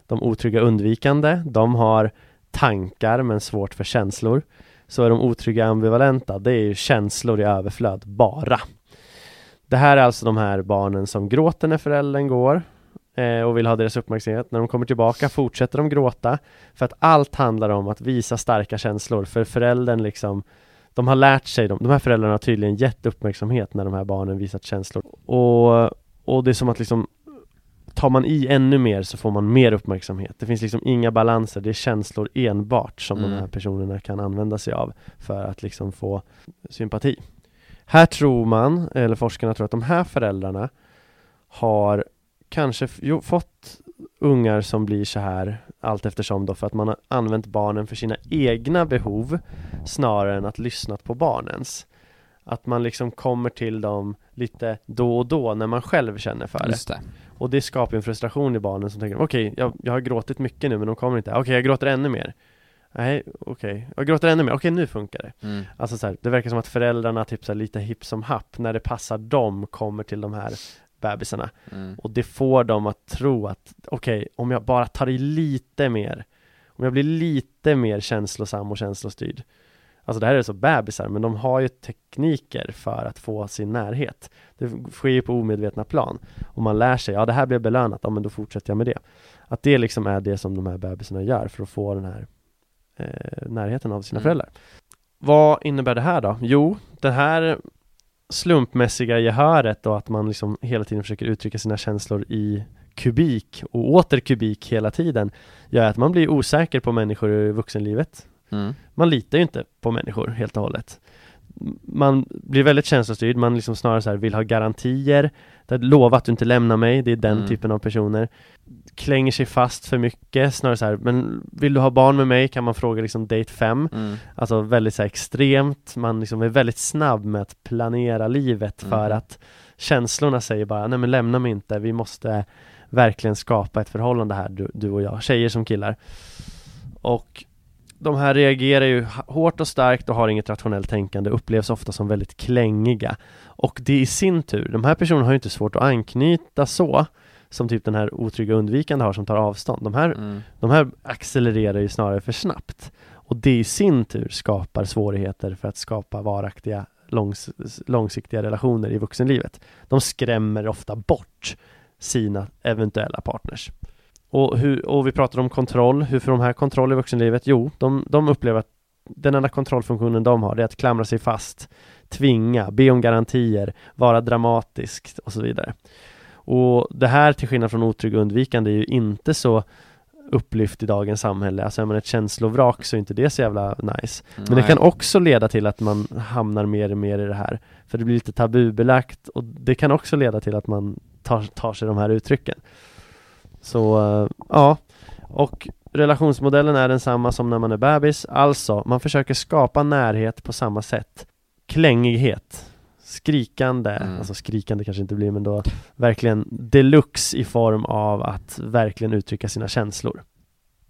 Speaker 1: De otrygga undvikande, de har tankar men svårt för känslor. Så är de otrygga ambivalenta, det är ju känslor i överflöd, bara. Det här är alltså de här barnen som gråter när föräldern går och vill ha deras uppmärksamhet. När de kommer tillbaka fortsätter de gråta. För att allt handlar om att visa starka känslor. För föräldern liksom de har lärt sig, de, de här föräldrarna har tydligen gett uppmärksamhet när de här barnen visat känslor. Och, och det är som att liksom Tar man i ännu mer så får man mer uppmärksamhet. Det finns liksom inga balanser, det är känslor enbart som de
Speaker 2: Mm.
Speaker 1: här personerna kan använda sig av För att liksom få sympati. Här tror man, eller forskarna tror att de här föräldrarna Har kanske jo, fått ungar som blir så här allt eftersom då för att man har använt barnen för sina egna behov snarare än att lyssnat på barnens. Att man liksom kommer till dem lite då och då när man själv känner för det.
Speaker 2: Det.
Speaker 1: Och det skapar en frustration i barnen som tänker okej, jag, jag har gråtit mycket nu men de kommer inte. Okej, jag gråter ännu mer. Nej, okej. Jag gråter ännu mer. Okej, nu funkar det.
Speaker 2: Mm.
Speaker 1: Alltså så här, det verkar som att föräldrarna typ så här, lite hipp som happ när det passar dem kommer till de här bebisarna.
Speaker 2: Mm.
Speaker 1: Och det får dem att tro att okej, om jag bara tar i lite mer Om jag blir lite mer känslosam och känslostyrd Alltså det här är så bebisar, men de har ju tekniker för att få sin närhet Det sker ju på omedvetna plan Och man lär sig, ja det här blev belönat, ja men då fortsätter jag med det Att det liksom är det som de här bebisarna gör för att få den här eh, närheten av sina
Speaker 2: Mm.
Speaker 1: föräldrar Vad innebär det här då? Jo, det här slumpmässiga gehöret och att man liksom hela tiden försöker uttrycka sina känslor i kubik och åter kubik hela tiden gör att man blir osäker på människor i vuxenlivet.
Speaker 2: Mm.
Speaker 1: Man litar ju inte på människor helt och hållet. Man blir väldigt känslostyrd, man liksom snarare så vill ha garantier där Lova att du inte lämnar mig, det är den
Speaker 2: Mm.
Speaker 1: typen av personer Klänger sig fast för mycket, snarare så här, men vill du ha barn med mig kan man fråga liksom date 5
Speaker 2: Mm.
Speaker 1: Alltså väldigt så här extremt, man liksom är väldigt snabb med att planera livet för
Speaker 2: Mhm.
Speaker 1: att känslorna säger bara nej men lämna mig inte, vi måste verkligen skapa ett förhållande här du, du och jag, tjejer som killar Och de här reagerar ju hårt och starkt och har inget rationellt tänkande, upplevs ofta som väldigt klängiga Och det i sin tur, de här personerna har ju inte svårt att anknyta så Som typ den här otrygga undvikande har som tar avstånd De här
Speaker 2: Mm.
Speaker 1: de här accelererar ju snarare för snabbt och det i sin tur skapar svårigheter för att skapa varaktiga långs långsiktiga relationer i vuxenlivet. De skrämmer ofta bort sina eventuella partners. Och, hur, och vi pratar om kontroll, hur får de här kontroll i vuxenlivet? Jo, de, de upplever att den enda kontrollfunktionen de har det är att klamra sig fast, tvinga, be om garantier, vara dramatisk och så vidare. Och det här till skillnad från otrygg och undvikande är ju inte så upplyft i dagens samhälle. Alltså är man ett känslovrak så är inte det så jävla nice. Men det kan också leda till att man hamnar mer och mer i det här. För det blir lite tabubelagt och det kan också leda till att man tar, tar sig de här uttrycken. Så eh, ja, och relationsmodellen är densamma som när man är bebis. Alltså, man försöker skapa närhet på samma sätt. Klängighet, skrikande,
Speaker 2: Mm.
Speaker 1: alltså skrikande kanske inte blir men då verkligen deluxe i form av att verkligen uttrycka sina känslor.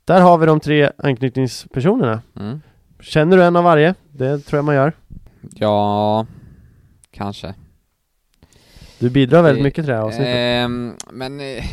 Speaker 1: Där har vi de tre anknytningspersonerna.
Speaker 2: Mm.
Speaker 1: Känner du en av varje? Det tror jag man gör.
Speaker 2: Ja, kanske.
Speaker 1: Du bidrar väldigt mycket till det här avsnittet.
Speaker 2: Ehm, men eh,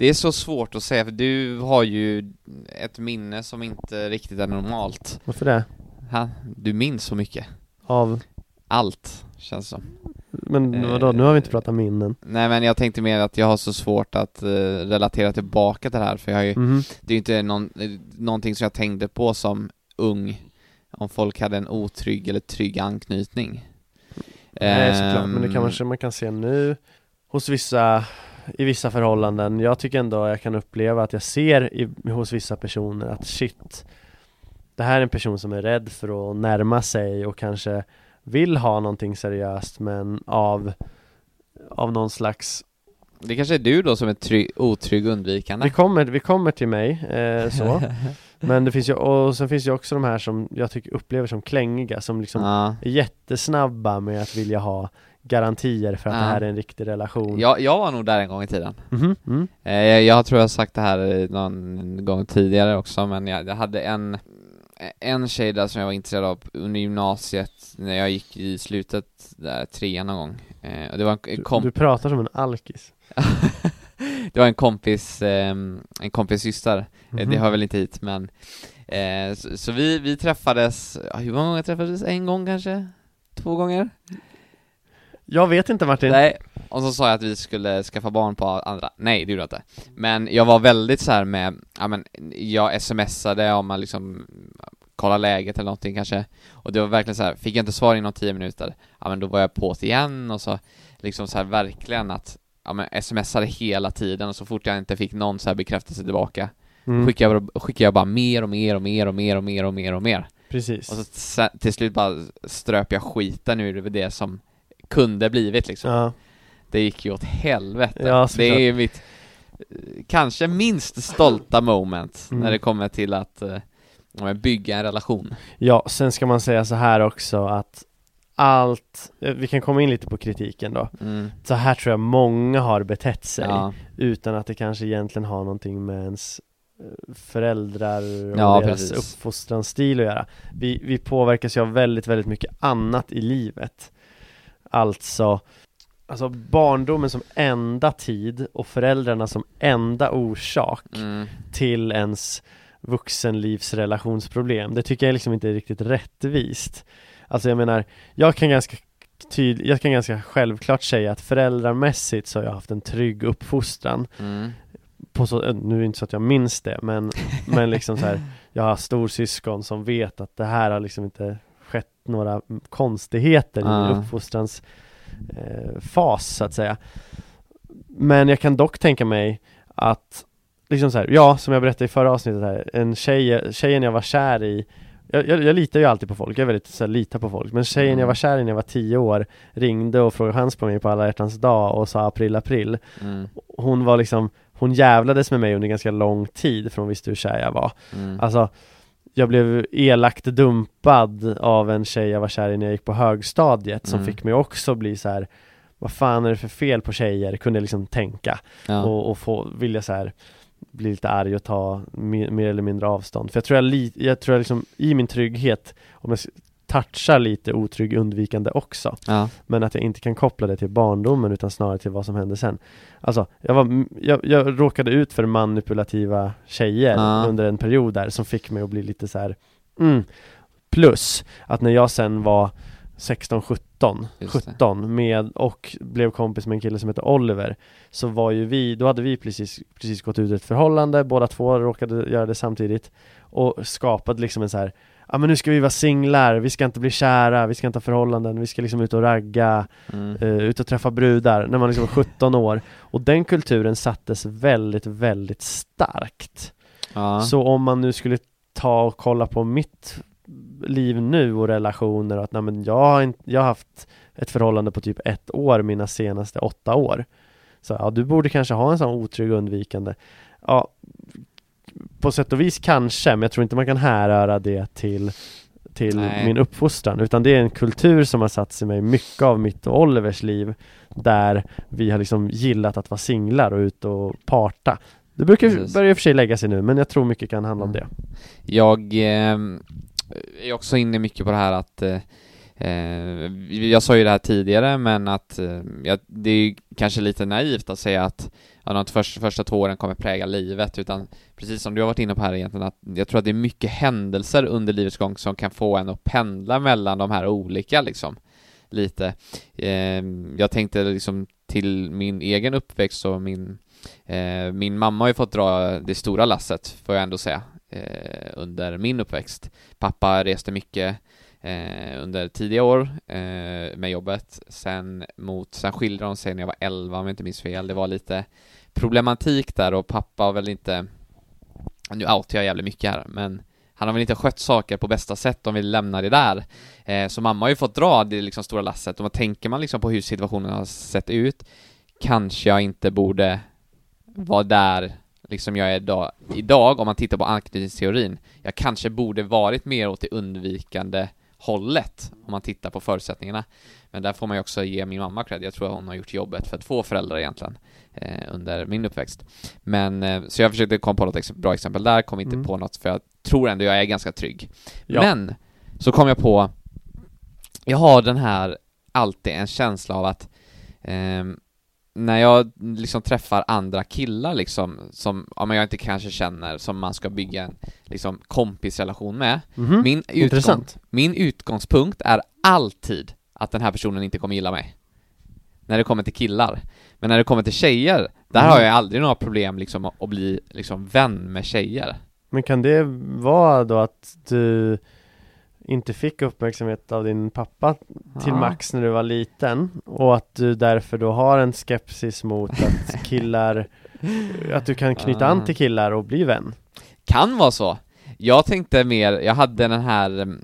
Speaker 2: det är så svårt att säga för du har ju ett minne som inte riktigt är normalt.
Speaker 1: Varför det?
Speaker 2: Ha? Du minns så mycket.
Speaker 1: Av,
Speaker 2: Allt, känns som.
Speaker 1: men
Speaker 2: Eh,
Speaker 1: vadå, nu har vi inte pratat minnen.
Speaker 2: Nej men jag tänkte mer att jag har så svårt att eh, relatera tillbaka till det här för jag har ju,
Speaker 1: Mhm.
Speaker 2: det är ju inte någon, eh, någonting som jag tänkte på som ung om folk hade en otrygg eller trygg anknytning.
Speaker 1: Nej såklart, men det
Speaker 2: Ehm,
Speaker 1: kanske man kan se nu hos vissa i vissa förhållanden. Jag tycker ändå jag kan uppleva att jag ser i, hos vissa personer att shit Det här är en person som är rädd för att närma sig och kanske vill ha någonting seriöst men av av någon slags
Speaker 2: Det kanske är du då som är trygg, otrygg undvikande?
Speaker 1: Vi kommer, vi kommer till mig, eh, så Men det finns ju, och sen finns ju också de här som jag tycker upplever som klängiga som liksom
Speaker 2: ja.
Speaker 1: är jättesnabba med att vilja ha garantier för att
Speaker 2: Ja.
Speaker 1: det här är en riktig relation
Speaker 2: jag, jag var nog där en gång i tiden
Speaker 1: Mhm, mm.
Speaker 2: eh, jag, jag tror jag har sagt det här någon gång tidigare också men jag, jag hade en en tjej där som jag var intresserad av under gymnasiet när jag gick i slutet där, trean någon gång eh, och det var en, en
Speaker 1: du,
Speaker 2: komp
Speaker 1: du pratar som en alkis
Speaker 2: det var en kompis, eh, en kompis syster, Eh,
Speaker 1: Mhm.
Speaker 2: det hör väl inte hit men eh, så, så vi, vi träffades, hur många gånger träffades? En gång kanske? Två gånger?
Speaker 1: Jag vet inte Martin.
Speaker 2: Nej, och så sa jag att vi skulle skaffa barn på andra, nej det gjorde jag inte. Men jag var väldigt så här med, ja men jag smsade om man liksom kolla läget eller någonting kanske. Och det var verkligen så här, fick jag inte svar inom 10 minuter Ja men då var jag på igen. Och så liksom så här verkligen att Ja men smsade hela tiden. Och så fort jag inte fick någon så här bekräftelse tillbaka
Speaker 1: mm.
Speaker 2: skickade, jag, skickade jag bara mer och mer och mer och mer och mer och mer och mer.
Speaker 1: Precis.
Speaker 2: Och så till slut bara ströp jag skiten ur det som kunde blivit liksom
Speaker 1: Ja,
Speaker 2: det gick ju åt helvete.
Speaker 1: Ja,
Speaker 2: det är ju mitt kanske minst stolta moment
Speaker 1: Mm.
Speaker 2: när det kommer till att men bygga en relation.
Speaker 1: ja, sen ska man säga så här också att allt, eh, vi kan komma in lite på kritiken då
Speaker 2: Mm.
Speaker 1: Så här tror jag många har betett sig
Speaker 2: Ja,
Speaker 1: utan att det kanske egentligen har någonting med ens eh, föräldrar och
Speaker 2: Ja,
Speaker 1: deras
Speaker 2: precis.
Speaker 1: uppfostransstil att göra. Vi, vi påverkas ju av väldigt, väldigt mycket annat i livet. Alltså, alltså barndomen som enda tid och föräldrarna som enda orsak
Speaker 2: mm.
Speaker 1: till ens vuxenlivsrelationsproblem. Det tycker jag liksom inte är riktigt rättvist. Alltså jag menar, jag kan ganska tyd- jag kan ganska självklart säga att föräldramässigt så har jag haft en trygg uppfostran
Speaker 2: Mm.
Speaker 1: på så, eh, nu är det inte så att jag minns det men, men liksom så här, jag har storsyskon som vet att det här har liksom inte några konstigheter i
Speaker 2: Ah.
Speaker 1: min uppfostrans eh, fas så att säga Men jag kan dock tänka mig att liksom så här, ja som jag berättade i förra avsnittet här, en tjej, tjejen jag var kär i jag, jag, jag litar ju alltid på folk, jag är väldigt så här, litar på folk Men tjejen jag var kär i när jag var tio år ringde och frågade chans på mig på alla hjärtans dag och sa april april
Speaker 2: Mm.
Speaker 1: hon var liksom Hon jävlades med mig under ganska lång tid för hon visste hur kär jag var
Speaker 2: Mm.
Speaker 1: Alltså Jag blev elakt dumpad av en tjej jag var kär i när jag gick på högstadiet som
Speaker 2: Mm.
Speaker 1: fick mig också bli så här. Vad fan är det för fel på tjejer? Kunde jag liksom tänka
Speaker 2: Ja.
Speaker 1: och, och få, vilja så här bli lite arg och ta mer, mer eller mindre avstånd. För jag tror jag, li, jag tror jag liksom i min trygghet, om jag touchar lite otrygg undvikande också,
Speaker 2: ja.
Speaker 1: men att jag inte kan koppla det till barndomen utan snarare till vad som hände sen Alltså, jag, var, jag, jag råkade ut för manipulativa tjejer
Speaker 2: Ja.
Speaker 1: under en period där som fick mig att bli lite så här. Mm. Plus att när jag sen var 16, 17,
Speaker 2: Just det.
Speaker 1: 17 med och blev kompis med en kille som heter Oliver Så var ju vi, då hade vi precis, precis gått ut ett förhållande, båda två råkade göra det samtidigt Och skapade liksom en så här Ja men nu ska vi vara singlar, vi ska inte bli kära, vi ska inte ha förhållanden, vi ska liksom ut och ragga,
Speaker 2: Mm.
Speaker 1: eh, ut och träffa brudar när man liksom var 17 år Och den kulturen sattes väldigt, väldigt starkt
Speaker 2: ja.
Speaker 1: Så om man nu skulle ta och kolla på mitt liv nu och relationer och att nej men jag har, inte, jag har haft ett förhållande på typ ett år mina senaste åtta år Så ja, du borde kanske ha en sån otrygg undvikande Ja, på sätt och vis kanske, men jag tror inte man kan härröra det till till
Speaker 2: Nej.
Speaker 1: min uppfostran utan det är en kultur som har satt sig mig mycket av mitt och Olivers liv där vi har liksom gillat att vara singlar och ut och parta det brukar
Speaker 2: Precis.
Speaker 1: börja i och för sig lägga sig nu men jag tror mycket kan handla om det
Speaker 2: Jag eh, är också inne mycket på det här att eh, eh, jag sa ju det här tidigare men att eh, det är kanske lite naivt att säga att ja, de första, första två åren kommer präga livet utan precis som du har varit inne på här egentligen att jag tror att det är mycket händelser under livets gång som kan få en att pendla mellan de här olika liksom lite. Eh, jag tänkte liksom till min egen uppväxt och min eh, min mamma har ju fått dra det stora lasset får jag ändå säga eh, under min uppväxt. Pappa reste mycket eh, under tidiga år eh, med jobbet. Sen mot, sen skilde de sig när jag var 11 om jag inte minns fel. Det var lite problematik där och pappa har väl inte nu outar jag jävligt mycket här men han har väl inte skött saker på bästa sätt om vi lämnar det där. Eh, så mamma har ju fått dra det liksom stora lasset och vad tänker man liksom på hur situationen har sett ut kanske jag inte borde vara där liksom jag är idag, idag om man tittar på anknytningsteorin. Jag kanske borde varit mer åt det undvikande hållet om man tittar på förutsättningarna. Men där får man ju också ge min mamma cred. Jag tror att hon har gjort jobbet för två föräldrar egentligen eh, under min uppväxt. Men eh, så jag försökte komma på något ex bra exempel där, kom inte
Speaker 1: Mm.
Speaker 2: på något för jag tror ändå jag är ganska trygg.
Speaker 1: Ja.
Speaker 2: Men så kom jag på jag har den här alltid en känsla av att ehm, när jag liksom träffar andra killar liksom, som ja, men jag inte kanske känner, som man ska bygga en liksom kompisrelation med.
Speaker 1: Mhm.
Speaker 2: Min, utgång, min utgångspunkt är alltid att den här personen inte kommer gilla mig. När det kommer till killar. Men när det kommer till tjejer, där
Speaker 1: Mm.
Speaker 2: har jag aldrig några problem liksom att bli liksom vän med tjejer.
Speaker 1: Men kan det vara då att du inte fick uppmärksamhet av din pappa till
Speaker 2: Ja.
Speaker 1: max när du var liten och att du därför då har en skepsis mot att killar att du kan knyta an
Speaker 2: Ah.
Speaker 1: till killar och bli vän?
Speaker 2: Kan vara så. Jag tänkte mer, jag hade den här mm,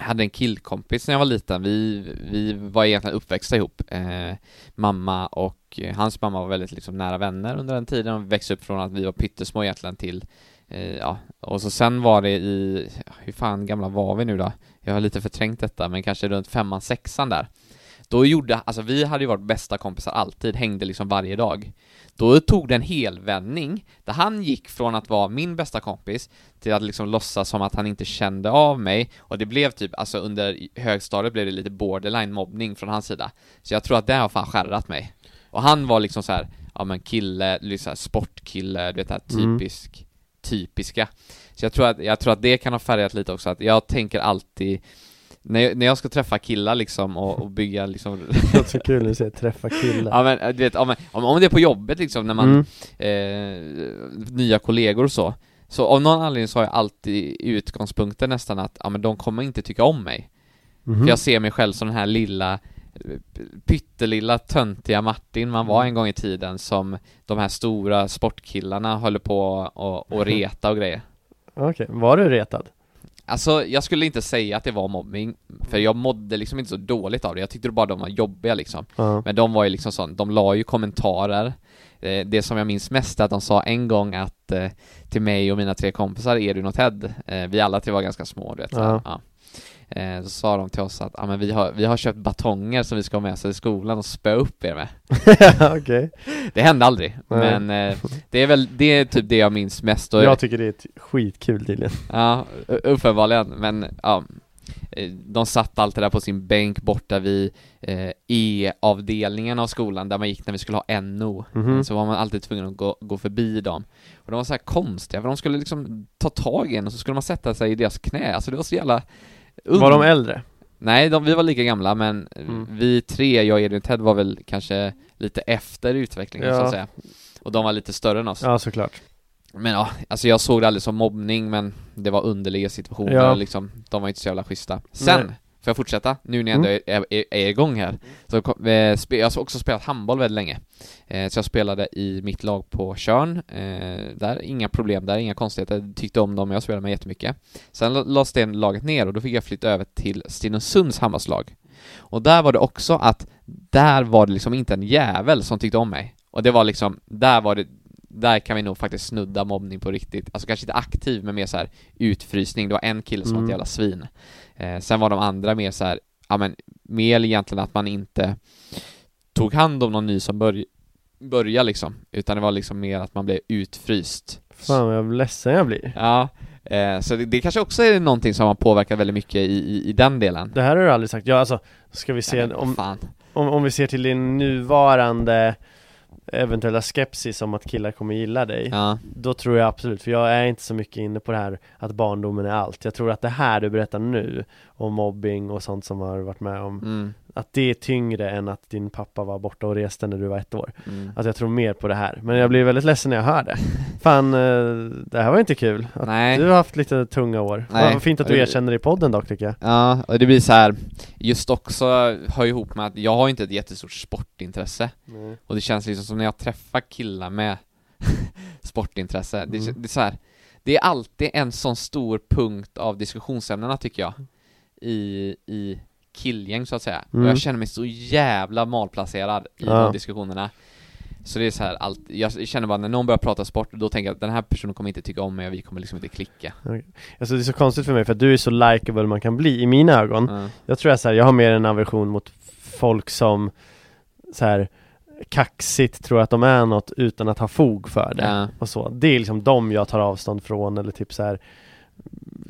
Speaker 2: hade en killkompis när jag var liten, vi, vi var egentligen uppväxta ihop eh, Mamma och eh, hans mamma var väldigt liksom nära vänner under den tiden och vi växte upp från att vi var pyttesmå egentligen till Ja, och så sen var det i, hur fan gamla var vi nu då? Jag har lite förträngt detta, men kanske runt femman, sexan där Då gjorde, alltså vi hade ju varit bästa kompisar alltid, hängde liksom varje dag Då tog det en helvändning där han gick från att vara min bästa kompis till att liksom låtsas som att han inte kände av mig och det blev typ, alltså under högstadiet blev det lite borderline mobbning från hans sida Så jag tror att det har fan skärrat mig Och han var liksom så här, ja men kille, liksom sportkille, du vet det här
Speaker 1: Mm.
Speaker 2: Typisk, typiska Så jag tror att, jag tror att det kan ha färgat lite också, att jag tänker alltid när jag, när jag ska träffa killar liksom och, och bygga liksom
Speaker 1: Det låter så kul när du säger träffa killar
Speaker 2: Ja men du vet, om, om, om det är på jobbet liksom när man,
Speaker 1: Mm.
Speaker 2: eh, nya kollegor och så Så av någon anledning så har jag alltid utgångspunkten nästan att, ja men de kommer inte tycka om mig
Speaker 1: Mhm.
Speaker 2: För jag ser mig själv som den här lilla eh, pyttelilla töntiga Martin man var en gång i tiden som de här stora sportkillarna håller på och, och reta och grejer.
Speaker 1: Okej, var du retad?
Speaker 2: Alltså, jag skulle inte säga att det var mobbing, för jag mådde liksom inte så dåligt av det, jag tyckte bara de var jobbiga liksom.
Speaker 1: Ja.
Speaker 2: Men de var ju liksom sån, de la ju kommentarer. Eh, Det som jag minns mest är att de sa en gång att eh, till mig och mina tre kompisar, Edvin och Ted, eh, vi alla tre var ganska små du vet här,
Speaker 1: Ja.
Speaker 2: Eh, Så sa de till oss att, ja men vi har, vi har köpt batonger som vi ska ha med oss till skolan och spöa upp er med.
Speaker 1: Okej,
Speaker 2: Det hände aldrig,
Speaker 1: Nej.
Speaker 2: men eh, det är väl, det är typ det jag minns mest och
Speaker 1: jag tycker det är ett skitkul tydligen.
Speaker 2: Ja, uppenbarligen, men ja. Eh, De satt alltid där på sin bänk borta vid eh, E-avdelningen av skolan där man gick när vi skulle ha NO
Speaker 1: Mhm.
Speaker 2: Så var man alltid tvungen att gå, gå förbi dem. Och de var så här konstiga, för de skulle liksom ta tag i en och så skulle man sätta sig i deras knä, alltså det var så jävla ung-
Speaker 1: Var de äldre?
Speaker 2: Nej, de, vi var lika gamla men
Speaker 1: Mm.
Speaker 2: vi tre, jag, Edvin och Ted var väl kanske lite efter utvecklingen så
Speaker 1: Ja.
Speaker 2: att säga Och de var lite större än oss
Speaker 1: Ja såklart
Speaker 2: men ja, alltså jag såg det aldrig som mobbning men det var underliga situationer
Speaker 1: Ja.
Speaker 2: liksom, de var inte så jävla schyssta Sen,
Speaker 1: Nej.
Speaker 2: Får jag fortsätta? Nu när jag ändå
Speaker 1: Mm.
Speaker 2: är, är, är igång här. Så eh, Jag har också spelat handboll väldigt länge. Eh, Så jag spelade i mitt lag på Tjörn eh, Där, inga problem där, inga konstigheter. Tyckte om dem, jag spelade med jättemycket. Sen la- lades det laget ner och då fick jag flytta över till Stenungsunds handbollslag. Och där var det också att Där var det liksom inte en jävel som tyckte om mig. Och det var liksom, där var det där kan vi nog faktiskt snudda mobbning på riktigt, alltså kanske inte aktiv men mer så här utfrysning, det var en kille som var
Speaker 1: Mm.
Speaker 2: ett jävla svin. Eh, Sen var de andra mer så här, ja men mer egentligen att man inte tog hand om någon ny som börj började liksom, utan det var liksom mer att man blev utfryst.
Speaker 1: Fan vad ledsen jag blir.
Speaker 2: Ja, eh, så det, det kanske också är någonting som har påverkat väldigt mycket i, i, i den delen.
Speaker 1: Det här har du aldrig sagt, ja alltså Ska vi se,
Speaker 2: Nej,
Speaker 1: om, om, om vi ser till din nuvarande eventuella skepsis om att killar kommer gilla dig
Speaker 2: Ja,
Speaker 1: Då tror jag absolut, för jag är inte så mycket inne på det här att barndomen är allt. Jag tror att det här du berättar nu om mobbing och sånt som har varit med om
Speaker 2: mm,
Speaker 1: Att det är tyngre än att din pappa var borta och reste när du var ett år
Speaker 2: mm.
Speaker 1: Att jag tror mer på det här, men jag blir väldigt ledsen när jag hör det Fan, eh, det här var inte kul att
Speaker 2: Nej.
Speaker 1: Du har haft lite tunga år
Speaker 2: Nej.
Speaker 1: Vad fint att du erkänner det i podden dock tycker jag
Speaker 2: Ja, och det blir så här just också hör ihop med att jag har inte ett jättestort sportintresse Och det känns liksom som när jag träffar killar med sportintresse, det,
Speaker 1: Mm.
Speaker 2: det är så här. det är alltid en sån stor punkt av diskussionsämnena tycker jag i, i killgäng så att säga.
Speaker 1: Mm.
Speaker 2: Och jag känner mig så jävla malplacerad i
Speaker 1: Ja.
Speaker 2: de diskussionerna. Så det är så här, allt, jag känner bara när någon börjar prata sport, då tänker jag att den här personen kommer inte tycka om mig och vi kommer liksom inte klicka.
Speaker 1: Alltså det är så konstigt för mig för att du är så likeable man kan bli i mina ögon
Speaker 2: Ja.
Speaker 1: Jag tror jag så här, jag har mer en aversion mot folk som så här kaxigt tror att de är något utan att ha fog för det
Speaker 2: Ja.
Speaker 1: och så. Det är liksom de jag tar avstånd från eller typ så här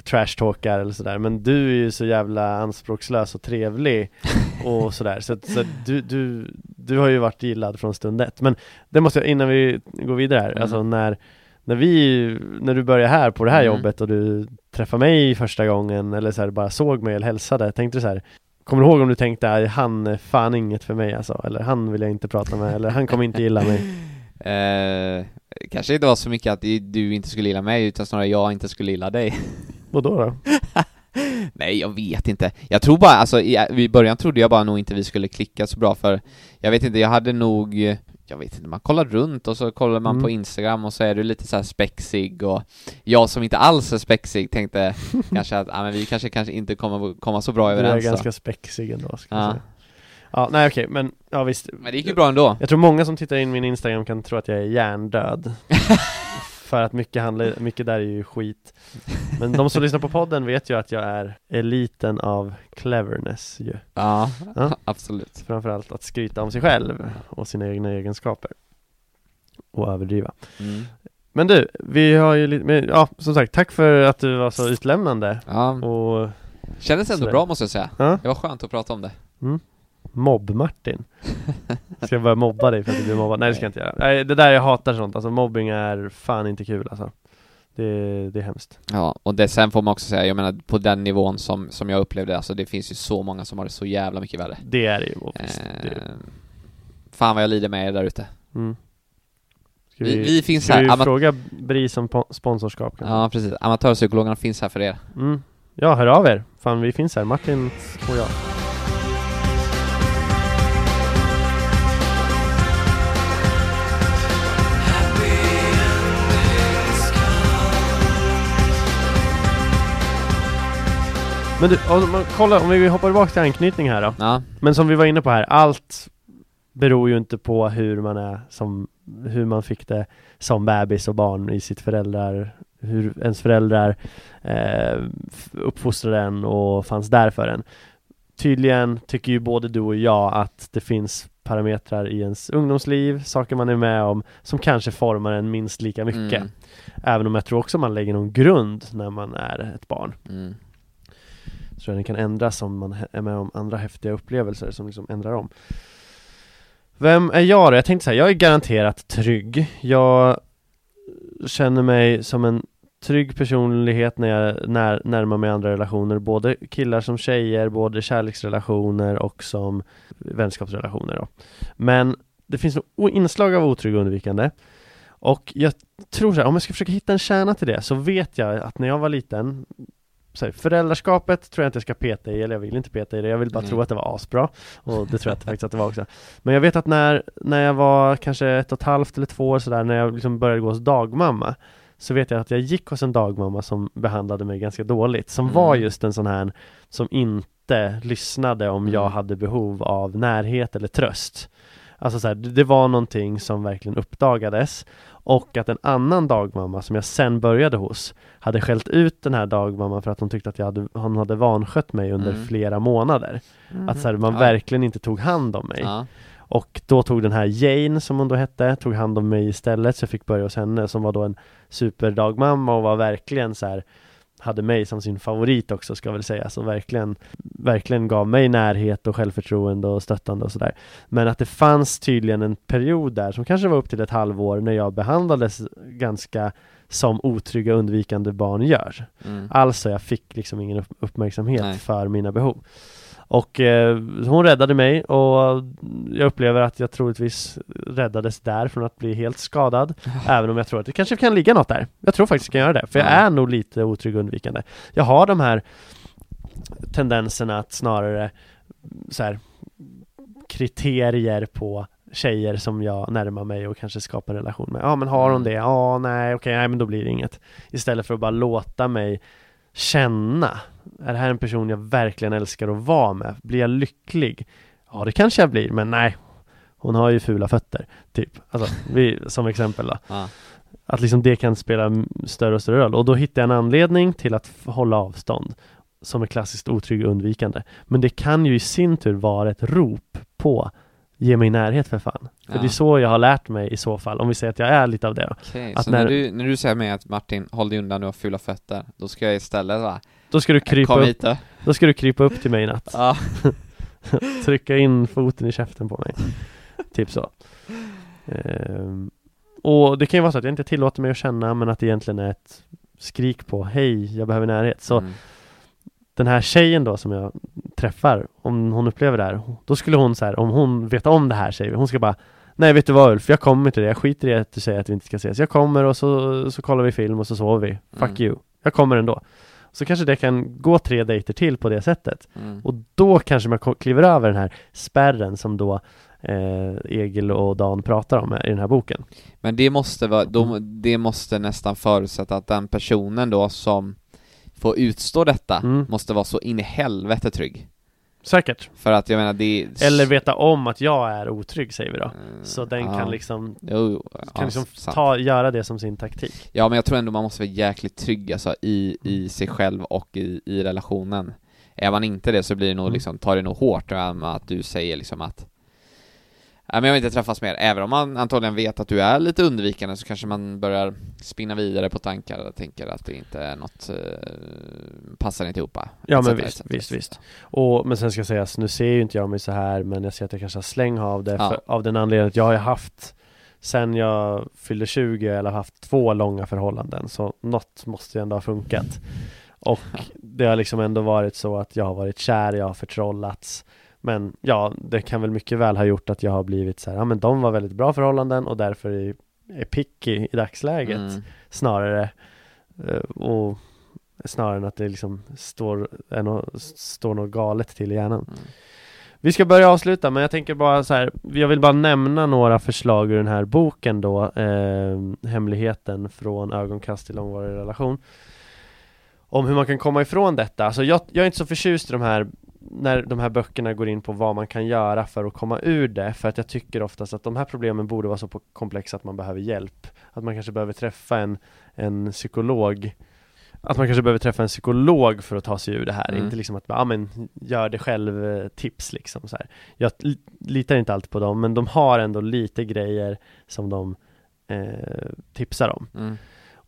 Speaker 1: trashtalkar eller sådär men du är ju så jävla anspråkslös och trevlig och sådär så, att- så att du, du, du har ju varit gillad från stund ett men det måste jag, innan vi går vidare här,
Speaker 2: Mm.
Speaker 1: alltså när när vi, när du började här på det här
Speaker 2: Mm.
Speaker 1: jobbet och du träffade mig första gången eller så här, bara såg mig eller hälsade, tänkte du så här Kommer du ihåg om du tänkte "Aj, han är fan inget för mig alltså, eller han vill jag inte prata med, eller han kommer inte gilla mig
Speaker 2: Eh, kanske inte var så mycket att du inte skulle gilla mig, utan snarare jag inte skulle gilla dig.
Speaker 1: Och då?
Speaker 2: Nej, jag vet inte. Jag tror bara, alltså i, i början trodde jag bara nog inte vi skulle klicka så bra för Jag vet inte, jag hade nog jag vet inte, man kollar runt och så kollar man
Speaker 1: Mm.
Speaker 2: på Instagram och så är du lite så här spexig och jag som inte alls är spexig tänkte kanske att, ja men vi kanske kanske inte kommer komma så bra
Speaker 1: Du är
Speaker 2: överens
Speaker 1: ganska spexig ändå ska
Speaker 2: Ja.
Speaker 1: säga Ja, nej okej, men ja visst
Speaker 2: Men det gick ju bra ändå.
Speaker 1: Jag tror många som tittar in min Instagram kan tro att jag är hjärndöd För att mycket handlar, mycket där är ju skit Men de som lyssnar på podden vet ju att jag är eliten av cleverness ju
Speaker 2: Ja,
Speaker 1: Ja.
Speaker 2: absolut.
Speaker 1: Framförallt att skryta om sig själv och sina egna egenskaper Och överdriva
Speaker 2: Mm.
Speaker 1: Men du, vi har ju lite, men, ja som sagt, tack för att du var så utlämnande
Speaker 2: Ja,
Speaker 1: och
Speaker 2: kändes ändå bra måste jag säga.
Speaker 1: ja,
Speaker 2: Det var skönt att prata om det.
Speaker 1: mobb-Martin Ska jag börja mobba dig för att du blir mobbad? Nej det ska jag inte göra Nej det där jag hatar sånt, alltså mobbing är fan inte kul alltså Det, det är hemskt
Speaker 2: Ja, och det, sen får man också säga, jag menar på den nivån som, som jag upplevde, alltså det finns ju så många som har det så jävla mycket värre.
Speaker 1: Det är det ju, visst, det,
Speaker 2: Eh, fan vad jag lider med er där ute.
Speaker 1: mm. Ska
Speaker 2: Vi, vi finns
Speaker 1: ska
Speaker 2: här,
Speaker 1: vi fråga BRIS om po- sponsorskap kanske?
Speaker 2: ja precis, amatörpsykologerna finns här för er.
Speaker 1: Mm. Ja, hör av er! Fan vi finns här, Martin och jag Men du, om, man, kolla, om vi hoppar tillbaka till anknytning här då
Speaker 2: Ja,
Speaker 1: Men som vi var inne på här, allt beror ju inte på hur man är som, hur man fick det som bebis och barn i sitt föräldrar, hur ens föräldrar eh, f- uppfostrade en och fanns där för en. Tydligen tycker ju både du och jag att det finns parametrar i ens ungdomsliv, saker man är med om, som kanske formar en minst lika mycket.
Speaker 2: Mm,
Speaker 1: Även om jag tror också man lägger någon grund när man är ett barn.
Speaker 2: mm.
Speaker 1: Så tror jag den kan ändras om man är med om andra häftiga upplevelser som liksom ändrar om. Vem är jag då? Jag tänkte säga, jag är garanterat trygg. Jag känner mig som en trygg personlighet när jag när, närmar mig andra relationer Både killar som tjejer, både kärleksrelationer och som vänskapsrelationer då. Men det finns nog inslag av otrygg och undvikande. Och jag tror så här, om jag ska försöka hitta en kärna till det så vet jag att när jag var liten här, föräldraskapet tror jag inte jag ska peta i, eller jag vill inte peta i det, jag vill bara
Speaker 2: Nej.
Speaker 1: tro att det var asbra Och det tror jag att, faktiskt att det var också Men jag vet att när, när jag var kanske ett och ett halvt eller två år sådär, när jag liksom började gå hos dagmamma Så vet jag att jag gick hos en dagmamma som behandlade mig ganska dåligt, som
Speaker 2: Mm.
Speaker 1: var just en sån här som inte lyssnade om jag
Speaker 2: Mm.
Speaker 1: hade behov av närhet eller tröst Alltså så här, det var någonting som verkligen uppdagades och att en annan dagmamma som jag sen började hos hade skällt ut den här dagmamman för att hon tyckte att jag hade, hon hade vanskött mig under
Speaker 2: Mm.
Speaker 1: flera månader. Att så här, man
Speaker 2: Ja.
Speaker 1: verkligen inte tog hand om mig.
Speaker 2: Ja.
Speaker 1: Och då tog den här Jane, som hon då hette, tog hand om mig istället så jag fick börja hos henne som var då en superdagmamma och var verkligen så här hade mig som sin favorit också ska jag väl säga, så verkligen Verkligen gav mig närhet och självförtroende och stöttande och sådär Men att det fanns tydligen en period där som kanske var upp till ett halvår när jag behandlades ganska som otrygga undvikande barn gör
Speaker 2: Mm.
Speaker 1: Alltså jag fick liksom ingen upp- uppmärksamhet
Speaker 2: Nej.
Speaker 1: för mina behov Och eh, hon räddade mig och jag upplever att jag troligtvis räddades där från att bli helt skadad Även om jag tror att det kanske kan ligga något där Jag tror faktiskt det kan göra det, för jag
Speaker 2: Ja.
Speaker 1: är nog lite otrygg och undvikande Jag har de här tendenserna att snarare så här, kriterier på tjejer som jag närmar mig och kanske skapar relation med. Ja men har hon
Speaker 2: Mm.
Speaker 1: det? Ja, nej, okej, nej men då blir det inget. Istället för att bara låta mig känna. Är det här en person jag verkligen älskar att vara med? Blir jag lycklig? Ja, det kanske jag blir, men nej. Hon har ju fula fötter, typ. Alltså, vi, som exempel då.
Speaker 2: Ja.
Speaker 1: Att liksom det kan spela större och större roll. Och då hittar jag en anledning till att hålla avstånd. Som är klassiskt otrygg och undvikande. Men det kan ju i sin tur vara ett rop på Ge mig närhet för fan. För
Speaker 2: Ja.
Speaker 1: det är så jag har lärt mig i så fall, om vi säger att jag är lite av det.
Speaker 2: Okej,
Speaker 1: Att
Speaker 2: så
Speaker 1: när-
Speaker 2: när, du, när du säger mig att Martin, håll dig undan, du har fula fötter, då ska jag istället va?
Speaker 1: Då ska du krypa
Speaker 2: Kom
Speaker 1: upp,
Speaker 2: hit då.
Speaker 1: då ska du krypa upp till mig i natt.
Speaker 2: Ja.
Speaker 1: Trycka in foten i käften på mig. typ så. Ehm, och det kan ju vara så att jag inte tillåter mig att känna, men att det egentligen är ett skrik på Hej, jag behöver närhet. Så
Speaker 2: Mm.
Speaker 1: Den här tjejen då som jag träffar, om hon upplever det här, då skulle hon så här, om hon vet om det här säger vi, hon ska bara Nej vet du vad Ulf, jag kommer till det, jag skiter i att du säger att vi inte ska ses. Jag kommer och så, så kollar vi film och så sover vi. Fuck
Speaker 2: Mm.
Speaker 1: you. Jag kommer ändå. Så kanske det kan gå tre dejter till på det sättet.
Speaker 2: Mm.
Speaker 1: Och då kanske man kliver över den här spärren som då eh, Egil och Dan pratar om i den här boken.
Speaker 2: Men det måste vara, de, det måste nästan förutsätta att den personen då som får utstå detta
Speaker 1: Mm.
Speaker 2: måste vara så in i helvete trygg.
Speaker 1: Säkert.
Speaker 2: För att jag menar det är...
Speaker 1: Eller veta om att jag är otrygg säger vi då.
Speaker 2: Mm,
Speaker 1: Så den
Speaker 2: ja.
Speaker 1: kan liksom,
Speaker 2: Jo,
Speaker 1: kan
Speaker 2: ja,
Speaker 1: liksom
Speaker 2: sant.
Speaker 1: ta, göra det som sin taktik.
Speaker 2: Ja men jag tror ändå man måste vara jäkligt trygg alltså i, i sig själv och i, i relationen Är man inte det så blir det nog
Speaker 1: Mm.
Speaker 2: liksom, tar det nog hårt med att du säger liksom att Nej men jag vill inte träffas mer, även om man antagligen vet att du är lite undvikande så kanske man börjar spinna vidare på tankar och tänker att det inte är något, eh, passar inte ihop
Speaker 1: Ja men visst, visst, visst. Och, men sen ska sägas, nu ser ju inte jag mig så här men jag ser att jag kanske har släng av det
Speaker 2: Ja.
Speaker 1: för, av den anledningen att jag har ju haft Sen jag fyllde 20 eller haft två långa förhållanden så något måste ju ändå ha funkat Och det har liksom ändå varit så att jag har varit kär, jag har förtrollats Men ja, det kan väl mycket väl ha gjort att jag har blivit så här, ja men de var väldigt bra förhållanden och därför är, är picky i dagsläget
Speaker 2: Mm.
Speaker 1: snarare eh, och snarare än att det liksom står, är nå- står något galet till i hjärnan.
Speaker 2: Mm.
Speaker 1: Vi ska börja avsluta men jag tänker bara så här, jag vill bara nämna några förslag ur den här boken då, eh, Hemligheten från ögonkast till långvarig relation. Om hur man kan komma ifrån detta. Alltså jag, jag är inte så förtjust i de här när de här böckerna går in på vad man kan göra för att komma ur det, för att jag tycker oftast att de här problemen borde vara så komplexa att man behöver hjälp. Att man kanske behöver träffa en, en psykolog att man kanske behöver träffa en psykolog för att ta sig ur det här,
Speaker 2: Mm.
Speaker 1: inte liksom att ja men gör det själv eh, tips liksom så här. Jag li- litar inte alltid på dem, men de har ändå lite grejer som de eh, tipsar om.
Speaker 2: Mm.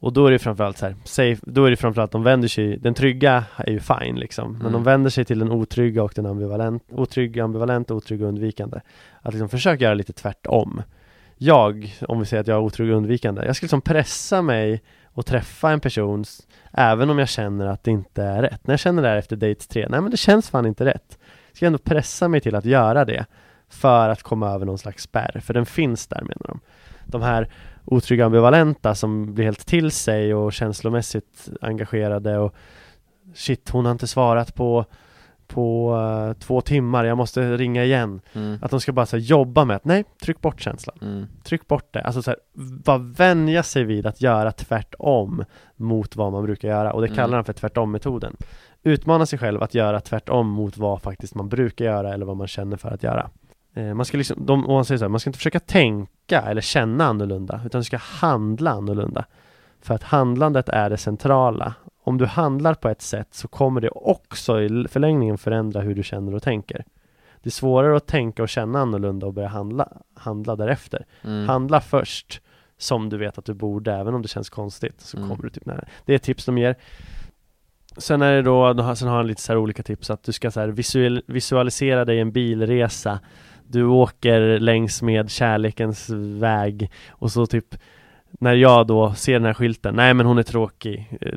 Speaker 1: Och då är det framförallt så här, safe, då är det framförallt de vänder sig, den trygga är ju fine liksom, men
Speaker 2: Mm.
Speaker 1: de vänder sig till den otrygga och den ambivalent, otrygga, ambivalent, otrygga och undvikande. Att liksom försöka göra lite tvärtom. Jag, om vi säger att jag är otrygg och undvikande, jag ska liksom pressa mig och träffa en person även om jag känner att det inte är rätt. När jag känner det här efter date tre, nej men det känns fan inte rätt. Jag ska ändå pressa mig till att göra det för att komma över någon slags spärr, för den finns där menar de. De här otrygga ambivalenta som blir helt till sig och känslomässigt engagerade och shit, hon har inte svarat på på eh, två timmar, jag måste ringa igen.
Speaker 2: Mm.
Speaker 1: Att de ska bara så här, jobba med att nej, tryck bort känslan.
Speaker 2: Mm.
Speaker 1: Tryck bort det. Alltså så här, bara vänja sig vid att göra tvärtom mot vad man brukar göra och det
Speaker 2: Mm.
Speaker 1: kallar de för tvärtom-metoden. Utmana sig själv att göra tvärtom mot vad faktiskt man brukar göra eller vad man känner för att göra. Eh, Man ska liksom, de, man säger så här, man ska inte försöka tänka eller känna annorlunda utan du ska handla annorlunda. För att handlandet är det centrala. Om du handlar på ett sätt så kommer det också i förlängningen förändra hur du känner och tänker. Det är svårare att tänka och känna annorlunda och börja handla, handla därefter.
Speaker 2: Mm.
Speaker 1: Handla först som du vet att du borde, även om det känns konstigt så
Speaker 2: Mm.
Speaker 1: kommer du typ nära. Det är tips de ger. Sen är det då, sen har han lite så olika tips att du ska så visual, visualisera dig en bilresa du åker längs med kärlekens väg och så typ när jag då ser den här skylten, nej men hon är tråkig, eh,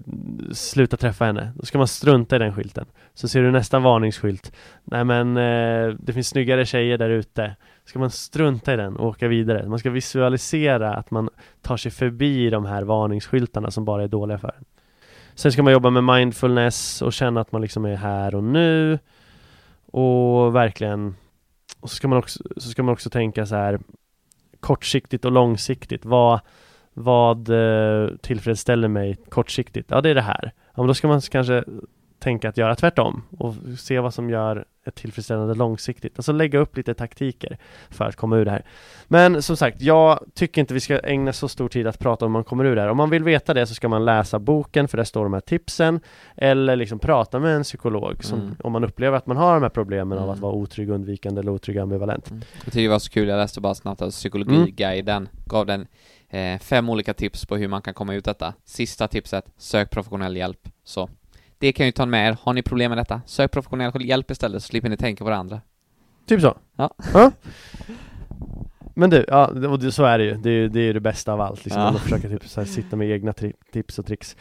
Speaker 1: sluta träffa henne. Då ska man strunta i den skylten. Så ser du nästa varningsskylt, nej men eh, det finns snyggare tjejer där ute. Ska man strunta i den och åka vidare. Man ska visualisera att man tar sig förbi de här varningsskyltarna som bara är dåliga för en. Sen ska man jobba med mindfulness och känna att man liksom är här och nu och verkligen och så ska man också, så ska man också tänka så här kortsiktigt och långsiktigt. Vad, vad eh, tillfredsställer mig kortsiktigt? Ja, det är det här. Ja, men då ska man kanske tänka att göra tvärtom och se vad som gör ett tillfredsställande långsiktigt. Alltså lägga upp lite taktiker för att komma ur det här. Men som sagt, jag tycker inte vi ska ägna så stor tid att prata om man kommer ur det här. Om man vill veta det så ska man läsa boken för där står de här tipsen eller liksom prata med en psykolog som,
Speaker 2: Mm.
Speaker 1: om man upplever att man har de här problemen av
Speaker 2: Mm.
Speaker 1: att vara otrygg, undvikande eller otrygg ambivalent.
Speaker 2: Jag tycker det var så kul, jag läste bara snabbt att Psykologiguiden gav den eh, fem olika tips på hur man kan komma ut detta. Sista tipset, sök professionell hjälp. Så det kan ju ta med er. Har ni problem med detta, sök professionell hjälp istället så slipper ni tänka på det andra.
Speaker 1: Typ så?
Speaker 2: Ja.
Speaker 1: Men du, ja, och så är det ju. Det är ju det, är det bästa av allt, liksom,
Speaker 2: Ja.
Speaker 1: att försöka typ, så här, sitta med egna tips och tricks.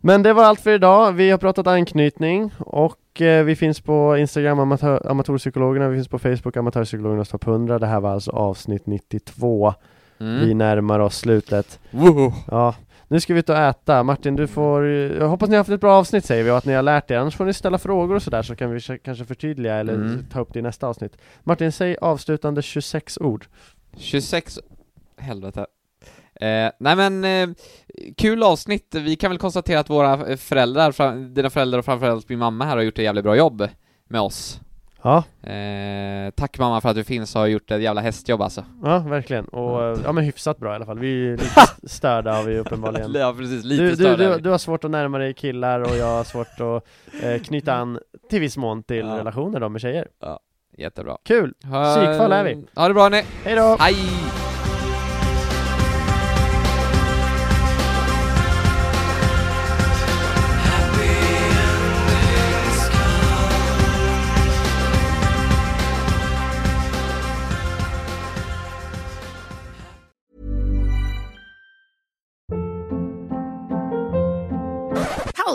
Speaker 1: Men det var allt för idag. Vi har pratat anknytning och eh, vi finns på Instagram, amatör, Amatörpsykologerna, vi finns på Facebook, Amatörpsykologernas topp 100. Det här var alltså avsnitt 92.
Speaker 2: Mm.
Speaker 1: Vi närmar oss slutet.
Speaker 2: Woho.
Speaker 1: Ja, nu ska vi ut och äta. Martin, du får... Jag hoppas ni har haft ett bra avsnitt säger vi och att ni har lärt er. Annars får ni ställa frågor och sådär så kan vi kanske förtydliga eller
Speaker 2: Mm.
Speaker 1: ta upp det i nästa avsnitt. Martin, säg avslutande 26 ord.
Speaker 2: 26 Helvete eh, Nej men, eh, kul avsnitt. Vi kan väl konstatera att våra eh, föräldrar, dina föräldrar och framförallt min mamma här har gjort ett jävligt bra jobb med oss.
Speaker 1: Ja,
Speaker 2: Eh, tack mamma för att du finns och har gjort ett jävla hästjobb alltså.
Speaker 1: ja verkligen. Och eh, ja men hyfsat bra i alla fall. Vi är lite störda har vi uppenbarligen.
Speaker 2: ja precis, lite
Speaker 1: Du, du,
Speaker 2: är
Speaker 1: du,
Speaker 2: vi.
Speaker 1: du har svårt att närma dig killar och jag har svårt att eh, knyta an till viss mån till
Speaker 2: Ja.
Speaker 1: relationer då med tjejer.
Speaker 2: Jättebra.
Speaker 1: Kul!
Speaker 2: Ha,
Speaker 1: Psykfall är vi.
Speaker 2: Ha det bra ni.
Speaker 1: Hej då!
Speaker 2: Hej!